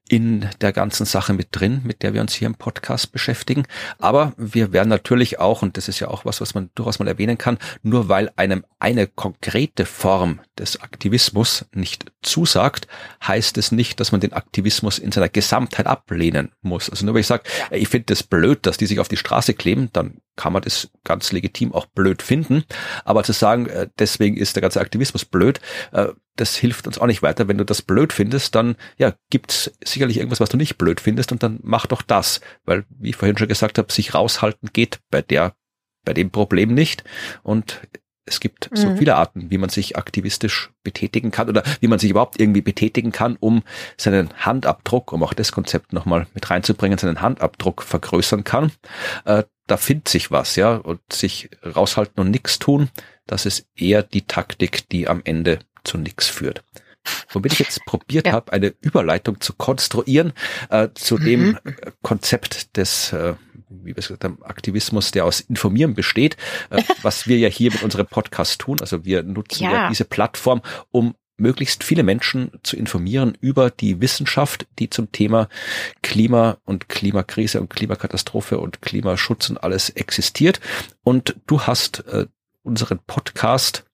in der ganzen Sache mit drin, mit der wir uns hier im Podcast beschäftigen. Aber wir werden natürlich auch, und das ist ja auch was, was man durchaus mal erwähnen kann, nur weil einem eine konkrete Form des Aktivismus nicht zusagt, heißt es nicht, dass man den Aktivismus in seiner Gesamtheit ablehnen muss. Also nur weil ich sage, ich finde das blöd, dass die sich auf die Straße kleben, dann kann man das ganz legitim auch blöd finden. Aber zu sagen, äh, deswegen ist der ganze Aktivismus blöd, äh, das hilft uns auch nicht weiter. Wenn du das blöd findest, dann ja, gibt's sicherlich irgendwas, was du nicht blöd findest und dann mach doch das. Weil, wie ich vorhin schon gesagt habe, sich raushalten geht bei der, bei dem Problem nicht. Und es gibt mhm. so viele Arten, wie man sich aktivistisch betätigen kann oder wie man sich überhaupt irgendwie betätigen kann, um seinen Handabdruck, um auch das Konzept nochmal mit reinzubringen, seinen Handabdruck vergrößern kann. Äh, da findet sich was, ja, und sich raushalten und nichts tun, das ist eher die Taktik, die am Ende zu nichts führt. Womit ich jetzt probiert ja. habe, eine Überleitung zu konstruieren äh, zu mhm. dem Konzept des äh, wie wir es gesagt haben, Aktivismus, der aus Informieren besteht, äh, was wir ja hier mit unserem Podcast tun. Also wir nutzen ja. ja diese Plattform, um möglichst viele Menschen zu informieren über die Wissenschaft, die zum Thema Klima und Klimakrise und Klimakatastrophe und Klimaschutz und alles existiert. Und du hast äh, unseren Podcast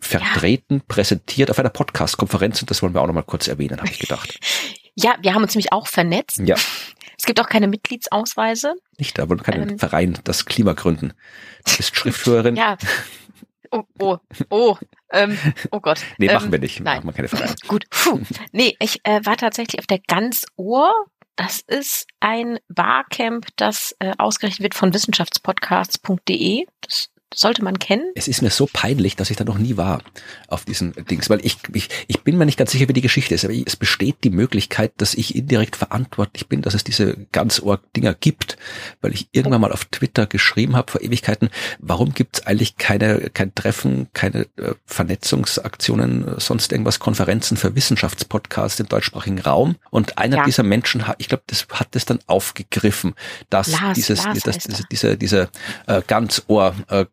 vertreten, ja. präsentiert auf einer Podcast-Konferenz und das wollen wir auch noch mal kurz erwähnen, habe ich gedacht. Ja, wir haben uns nämlich auch vernetzt. Ja Es gibt auch keine Mitgliedsausweise. Nicht, aber keinen ähm, Verein, das Klima gründen. Du bist Schriftführerin. ja. Oh, oh, oh, ähm, oh Gott. Nee, machen ähm, wir nicht. Nein. Machen wir keine Vereine. Gut. Puh. Nee, ich äh, war tatsächlich auf der ganz Ohr. Das ist ein Barcamp, das äh, ausgerichtet wird von wissenschaftspodcasts.de. Das sollte man kennen. Es ist mir so peinlich, dass ich da noch nie war auf diesen Dings, weil ich, ich, ich bin mir nicht ganz sicher, wie die Geschichte ist, aber es besteht die Möglichkeit, dass ich indirekt verantwortlich bin, dass es diese ganz Dinger gibt, weil ich irgendwann mal auf Twitter geschrieben habe vor Ewigkeiten, warum gibt es eigentlich keine, kein Treffen, keine äh, Vernetzungsaktionen, sonst irgendwas, Konferenzen für Wissenschaftspodcasts im deutschsprachigen Raum? Und einer ja. dieser Menschen, hat, ich glaube, das hat das dann aufgegriffen, dass Lars, dieses, Lars das, diese, diese, diese äh, Ganzohr äh,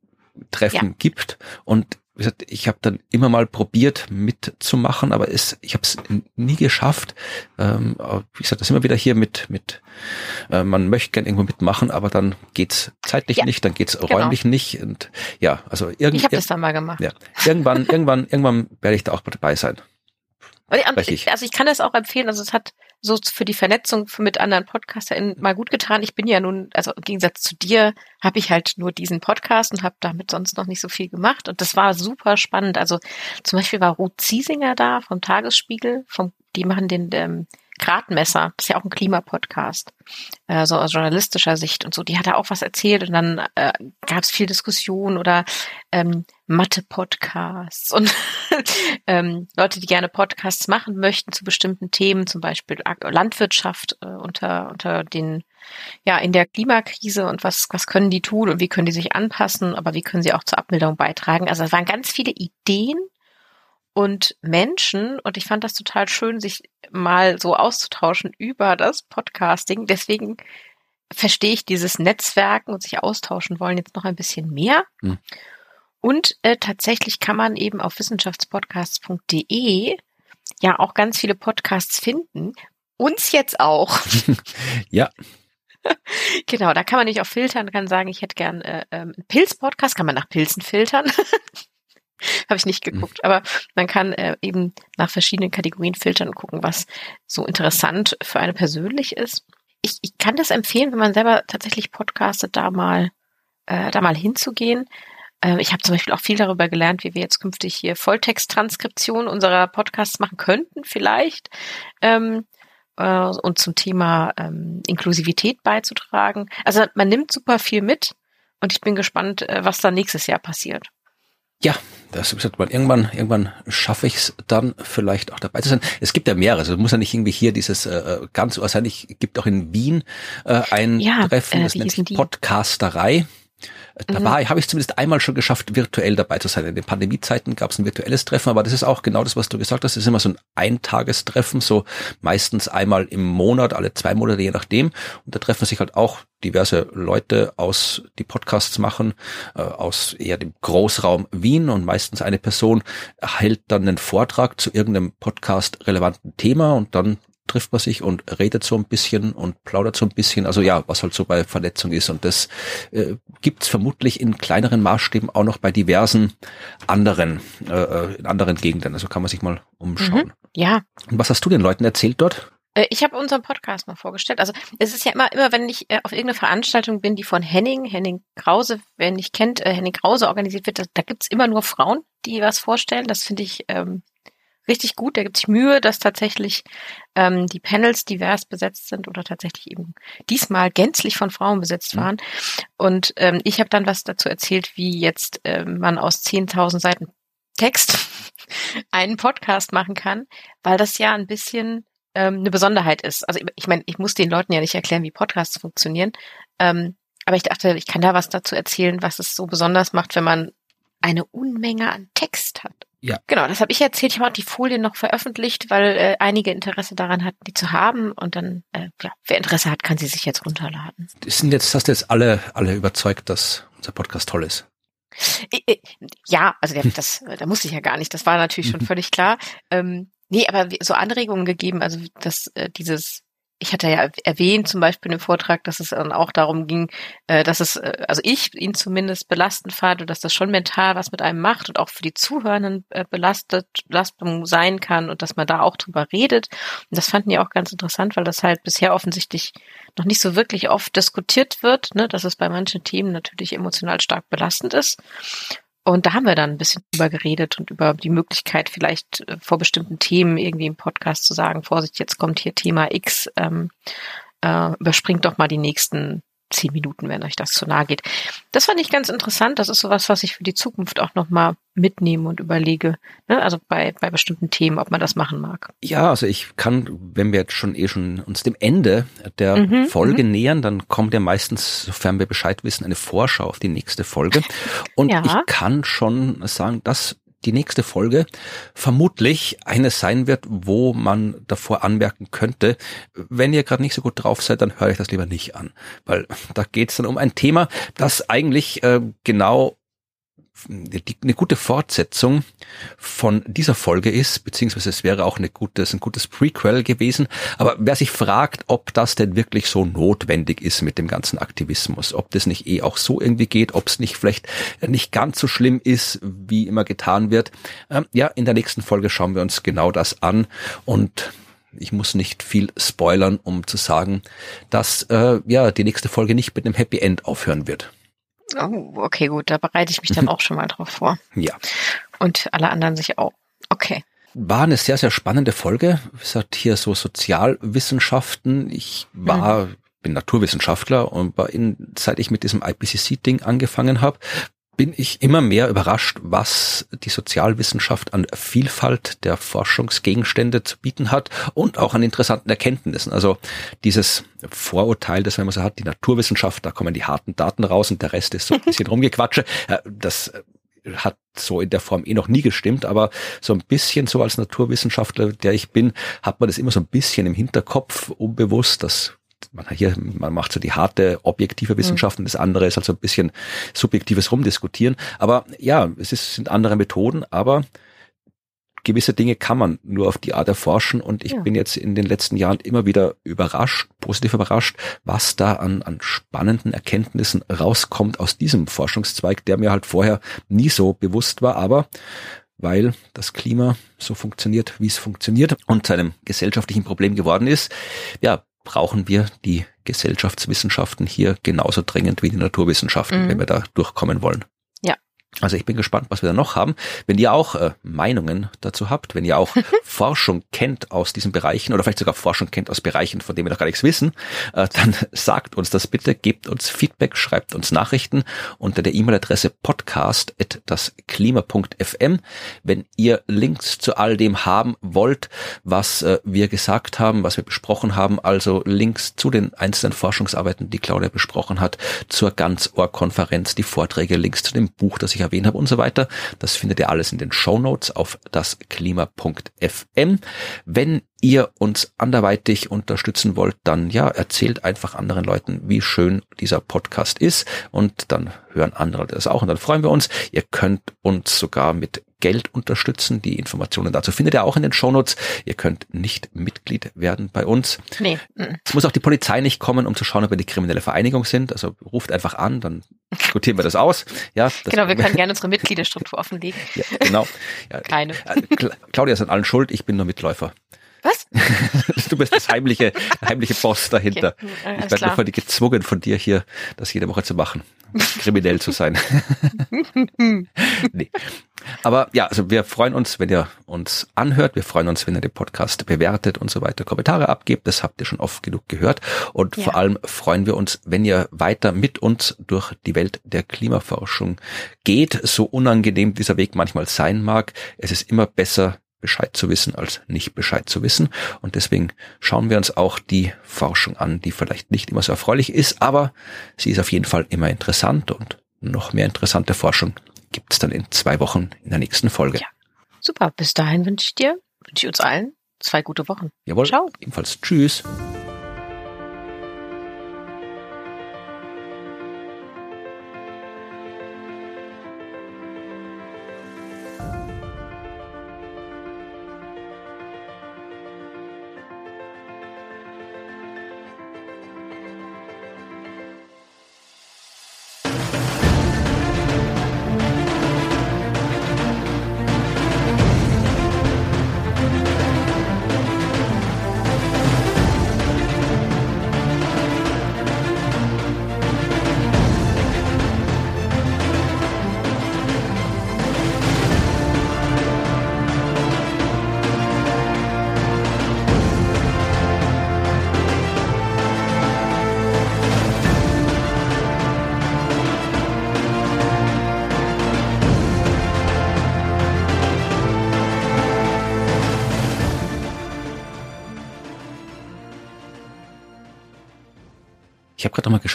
Treffen ja. gibt. Und wie gesagt, ich habe dann immer mal probiert mitzumachen, aber es, ich habe es nie geschafft. Ähm, wie gesagt, das immer wieder hier mit, mit äh, man möchte gern irgendwo mitmachen, aber dann geht's zeitlich ja. nicht, dann geht's genau. räumlich nicht. Und ja, also irgendwie. Ich habe das dann mal gemacht. Ja, irgendwann, irgendwann, irgendwann werde ich da auch dabei sein. Also ich kann das auch empfehlen. Also es hat so für die Vernetzung mit anderen PodcasterInnen mal gut getan. Ich bin ja nun, also im Gegensatz zu dir, habe ich halt nur diesen Podcast und habe damit sonst noch nicht so viel gemacht. Und das war super spannend. Also zum Beispiel war Ruth Ziesinger da vom Tagesspiegel, vom, die machen den ähm, Gradmesser, das ist ja auch ein Klimapodcast, äh, so aus journalistischer Sicht und so, die hat da auch was erzählt und dann äh, gab es viel Diskussion oder ähm, Mathe-Podcasts und ähm, Leute, die gerne Podcasts machen möchten zu bestimmten Themen, zum Beispiel Landwirtschaft äh, unter, unter den, ja, in der Klimakrise und was, was können die tun und wie können die sich anpassen, aber wie können sie auch zur Abmilderung beitragen. Also es waren ganz viele Ideen und Menschen und ich fand das total schön, sich mal so auszutauschen über das Podcasting. Deswegen verstehe ich dieses Netzwerken und sich austauschen wollen jetzt noch ein bisschen mehr. Hm. Und äh, tatsächlich kann man eben auf wissenschaftspodcasts.de ja auch ganz viele Podcasts finden. Uns jetzt auch. ja. genau, da kann man nicht auch filtern, kann sagen, ich hätte gern äh, ähm, einen Pilz-Podcast, kann man nach Pilzen filtern. Habe ich nicht geguckt, aber man kann äh, eben nach verschiedenen Kategorien filtern und gucken, was so interessant für eine persönlich ist. Ich, ich kann das empfehlen, wenn man selber tatsächlich podcastet, da mal, äh, da mal hinzugehen. Äh, ich habe zum Beispiel auch viel darüber gelernt, wie wir jetzt künftig hier Volltexttranskription unserer Podcasts machen könnten, vielleicht. Ähm, äh, und zum Thema ähm, Inklusivität beizutragen. Also man nimmt super viel mit und ich bin gespannt, äh, was da nächstes Jahr passiert. Ja, das gesagt, man irgendwann, irgendwann schaffe ich es dann vielleicht auch dabei zu sein. Es gibt ja mehrere, also muss ja nicht irgendwie hier dieses äh, äh ganz sein. Ich gibt auch in Wien äh, ein ja, Treffen, äh, das nennt sich Podcasterei. Da war, mhm. habe ich zumindest einmal schon geschafft, virtuell dabei zu sein. In den Pandemiezeiten gab es ein virtuelles Treffen, aber das ist auch genau das, was du gesagt hast. Das ist immer so ein Eintagestreffen, so meistens einmal im Monat, alle zwei Monate, je nachdem. Und da treffen sich halt auch diverse Leute aus, die Podcasts machen, äh, aus eher dem Großraum Wien und meistens eine Person hält dann einen Vortrag zu irgendeinem Podcast relevanten Thema und dann trifft man sich und redet so ein bisschen und plaudert so ein bisschen. Also ja, was halt so bei Vernetzung ist. Und das äh, gibt's vermutlich in kleineren Maßstäben auch noch bei diversen anderen, äh, äh in anderen Gegenden. Also kann man sich mal umschauen. Mhm, ja. Und was hast du den Leuten erzählt dort? Äh, ich habe unseren Podcast mal vorgestellt. Also es ist ja immer, immer wenn ich äh, auf irgendeine Veranstaltung bin, die von Henning, Henning Krause, wer nicht kennt, Henning Krause organisiert wird, da, da gibt's immer nur Frauen, die was vorstellen. Das finde ich ähm, richtig gut. Der gibt sich Mühe, dass tatsächlich ähm, die Panels divers besetzt sind oder tatsächlich eben diesmal gänzlich von Frauen besetzt mhm. waren. Und ähm, ich habe dann was dazu erzählt, wie jetzt ähm, man aus 10.000 Seiten Text einen Podcast machen kann, weil das ja ein bisschen ähm, eine Besonderheit ist. Also ich, ich meine, ich muss den Leuten ja nicht erklären, wie Podcasts funktionieren. Ähm, aber ich dachte, ich kann da was dazu erzählen, was es so besonders macht, wenn man eine Unmenge an Text hat. Ja. Genau, das habe ich erzählt. Ich habe auch die Folien noch veröffentlicht, weil äh, einige Interesse daran hatten, die zu haben. Und dann, äh, ja, wer Interesse hat, kann sie sich jetzt runterladen. Sind jetzt, hast du jetzt alle, alle überzeugt, dass unser Podcast toll ist? Ja, also das, da musste ich ja gar nicht. Das war natürlich schon völlig klar. Ähm, nee, aber so Anregungen gegeben, also dass äh, dieses ich hatte ja erwähnt, zum Beispiel im Vortrag, dass es dann auch darum ging, äh, dass es, äh, also ich ihn zumindest belastend fand und dass das schon mental was mit einem macht und auch für die Zuhörenden äh, belastet, Belastung sein kann und dass man da auch drüber redet. Und das fanden die auch ganz interessant, weil das halt bisher offensichtlich noch nicht so wirklich oft diskutiert wird, ne, dass es bei manchen Themen natürlich emotional stark belastend ist. Und da haben wir dann ein bisschen drüber geredet und über die Möglichkeit, vielleicht äh, vor bestimmten Themen irgendwie im Podcast zu sagen, Vorsicht, jetzt kommt hier Thema X, ähm, äh, überspringt doch mal die nächsten zehn Minuten, wenn euch das zu nahe geht. Das fand ich ganz interessant. Das ist sowas, was ich für die Zukunft auch nochmal mitnehme und überlege. Ne? Also bei, bei bestimmten Themen, ob man das machen mag. Ja, also ich kann, wenn wir jetzt schon eh schon uns dem Ende der mhm, Folge mhm. nähern, dann kommt ja meistens, sofern wir Bescheid wissen, eine Vorschau auf die nächste Folge. Und ja. ich kann schon sagen, dass die nächste Folge vermutlich eine sein wird, wo man davor anmerken könnte, wenn ihr gerade nicht so gut drauf seid, dann höre ich das lieber nicht an. Weil da geht es dann um ein Thema, das eigentlich äh, genau die, eine gute Fortsetzung von dieser Folge ist, beziehungsweise es wäre auch eine gutes, ein gutes Prequel gewesen. Aber wer sich fragt, ob das denn wirklich so notwendig ist mit dem ganzen Aktivismus, ob das nicht eh auch so irgendwie geht, ob es nicht vielleicht nicht ganz so schlimm ist, wie immer getan wird. Ähm, ja, in der nächsten Folge schauen wir uns genau das an und ich muss nicht viel spoilern, um zu sagen, dass äh, ja die nächste Folge nicht mit einem Happy End aufhören wird. Oh, okay, gut, da bereite ich mich dann auch schon mal drauf vor. Ja. Und alle anderen sich auch. Okay. War eine sehr, sehr spannende Folge. Wie gesagt, hier so Sozialwissenschaften. Ich war, mhm. bin Naturwissenschaftler und war in, seit ich mit diesem IPCC-Ding angefangen habe, bin ich immer mehr überrascht, was die Sozialwissenschaft an Vielfalt der Forschungsgegenstände zu bieten hat und auch an interessanten Erkenntnissen. Also dieses Vorurteil, das man so hat, die Naturwissenschaft, da kommen die harten Daten raus und der Rest ist so ein bisschen rumgequatsche. Das hat so in der Form eh noch nie gestimmt, aber so ein bisschen so als Naturwissenschaftler, der ich bin, hat man das immer so ein bisschen im Hinterkopf unbewusst, dass man hier, man macht so die harte, objektive mhm. Wissenschaft und das andere ist halt so ein bisschen subjektives Rumdiskutieren. Aber ja, es ist, sind andere Methoden, aber gewisse Dinge kann man nur auf die Art erforschen und ich ja. bin jetzt in den letzten Jahren immer wieder überrascht, positiv überrascht, was da an, an spannenden Erkenntnissen rauskommt aus diesem Forschungszweig, der mir halt vorher nie so bewusst war, aber weil das Klima so funktioniert, wie es funktioniert und zu einem gesellschaftlichen Problem geworden ist, ja, brauchen wir die Gesellschaftswissenschaften hier genauso dringend wie die Naturwissenschaften, mhm. wenn wir da durchkommen wollen. Also ich bin gespannt, was wir da noch haben. Wenn ihr auch äh, Meinungen dazu habt, wenn ihr auch Forschung kennt aus diesen Bereichen oder vielleicht sogar Forschung kennt aus Bereichen, von denen wir noch gar nichts wissen, äh, dann sagt uns das bitte, gebt uns Feedback, schreibt uns Nachrichten unter der E-Mail-Adresse podcast.dasklima.fm. Wenn ihr Links zu all dem haben wollt, was äh, wir gesagt haben, was wir besprochen haben, also Links zu den einzelnen Forschungsarbeiten, die Claudia besprochen hat, zur Ganzohr-Konferenz, die Vorträge, Links zu dem Buch, das ich erwähnt habe und so weiter. Das findet ihr alles in den Show auf dasklima.fm. Wenn ihr uns anderweitig unterstützen wollt, dann ja, erzählt einfach anderen Leuten, wie schön dieser Podcast ist und dann hören andere das auch und dann freuen wir uns. Ihr könnt uns sogar mit Geld unterstützen. Die Informationen dazu findet ihr auch in den Shownotes. Ihr könnt nicht Mitglied werden bei uns. Nee. Es muss auch die Polizei nicht kommen, um zu schauen, ob wir die kriminelle Vereinigung sind. Also ruft einfach an, dann diskutieren wir das aus. Ja, das genau, wir können gerne unsere Mitgliederstruktur offenlegen. Ja, genau. Ja, Keine. Claudia ist an allen schuld, ich bin nur Mitläufer. Was? du bist das heimliche, heimliche Boss dahinter. Okay, ich werde von dir gezwungen, von dir hier das jede Woche zu machen. Kriminell zu sein. nee. Aber ja, also wir freuen uns, wenn ihr uns anhört. Wir freuen uns, wenn ihr den Podcast bewertet und so weiter, Kommentare abgebt. Das habt ihr schon oft genug gehört. Und ja. vor allem freuen wir uns, wenn ihr weiter mit uns durch die Welt der Klimaforschung geht. So unangenehm dieser Weg manchmal sein mag. Es ist immer besser, Bescheid zu wissen, als nicht Bescheid zu wissen. Und deswegen schauen wir uns auch die Forschung an, die vielleicht nicht immer so erfreulich ist, aber sie ist auf jeden Fall immer interessant und noch mehr interessante Forschung gibt es dann in zwei Wochen in der nächsten Folge. Ja. Super. Bis dahin wünsche ich dir, wünsche ich uns allen zwei gute Wochen. Jawohl. Ciao. Ebenfalls. Tschüss.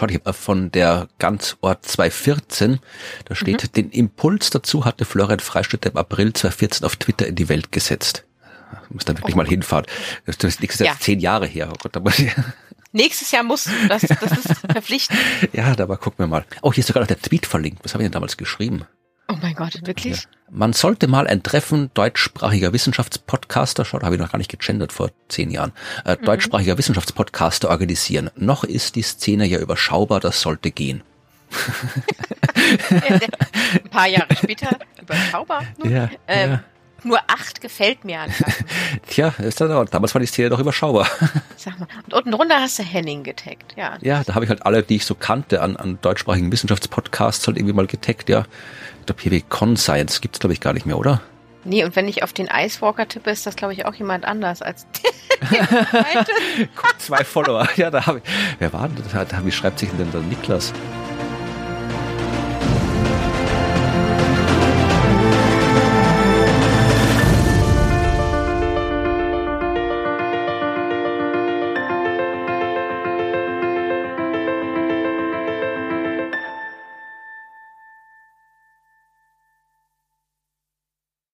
Geschaut, ich habe von der Ganzort 2014, da steht, mhm. den Impuls dazu hatte Florian Freistetter im April 2014 auf Twitter in die Welt gesetzt. Ich muss da wirklich oh. mal hinfahren. Das ist nächstes Jahr ja. zehn Jahre her. Oh Gott, aber Nächstes Jahr musst du, das, das ist verpflichtend. ja, aber gucken wir mal. Oh, hier ist sogar noch der Tweet verlinkt. Was habe ich denn damals geschrieben? Oh mein Gott, wirklich? Ja. Man sollte mal ein Treffen deutschsprachiger Wissenschaftspodcaster, schau, da habe ich noch gar nicht gegendert vor zehn Jahren, äh, mhm. deutschsprachiger Wissenschaftspodcaster organisieren. Noch ist die Szene ja überschaubar, das sollte gehen. ein paar Jahre später überschaubar. Nun. Ja, ähm, ja. Nur acht gefällt mir an. Tja, ist das, damals war die Szene doch überschaubar. Sag mal. Und unten drunter hast du Henning getaggt, ja. Ja, da habe ich halt alle, die ich so kannte, an, an deutschsprachigen Wissenschaftspodcasts halt irgendwie mal getaggt, ja. Ich glaube, hier wie Conscience gibt's glaube ich gar nicht mehr, oder? Nee, und wenn ich auf den Icewalker tippe, ist das, glaube ich, auch jemand anders als Zwei Follower. Ja, da habe ich. Wer war denn das? Wie schreibt sich denn der Niklas?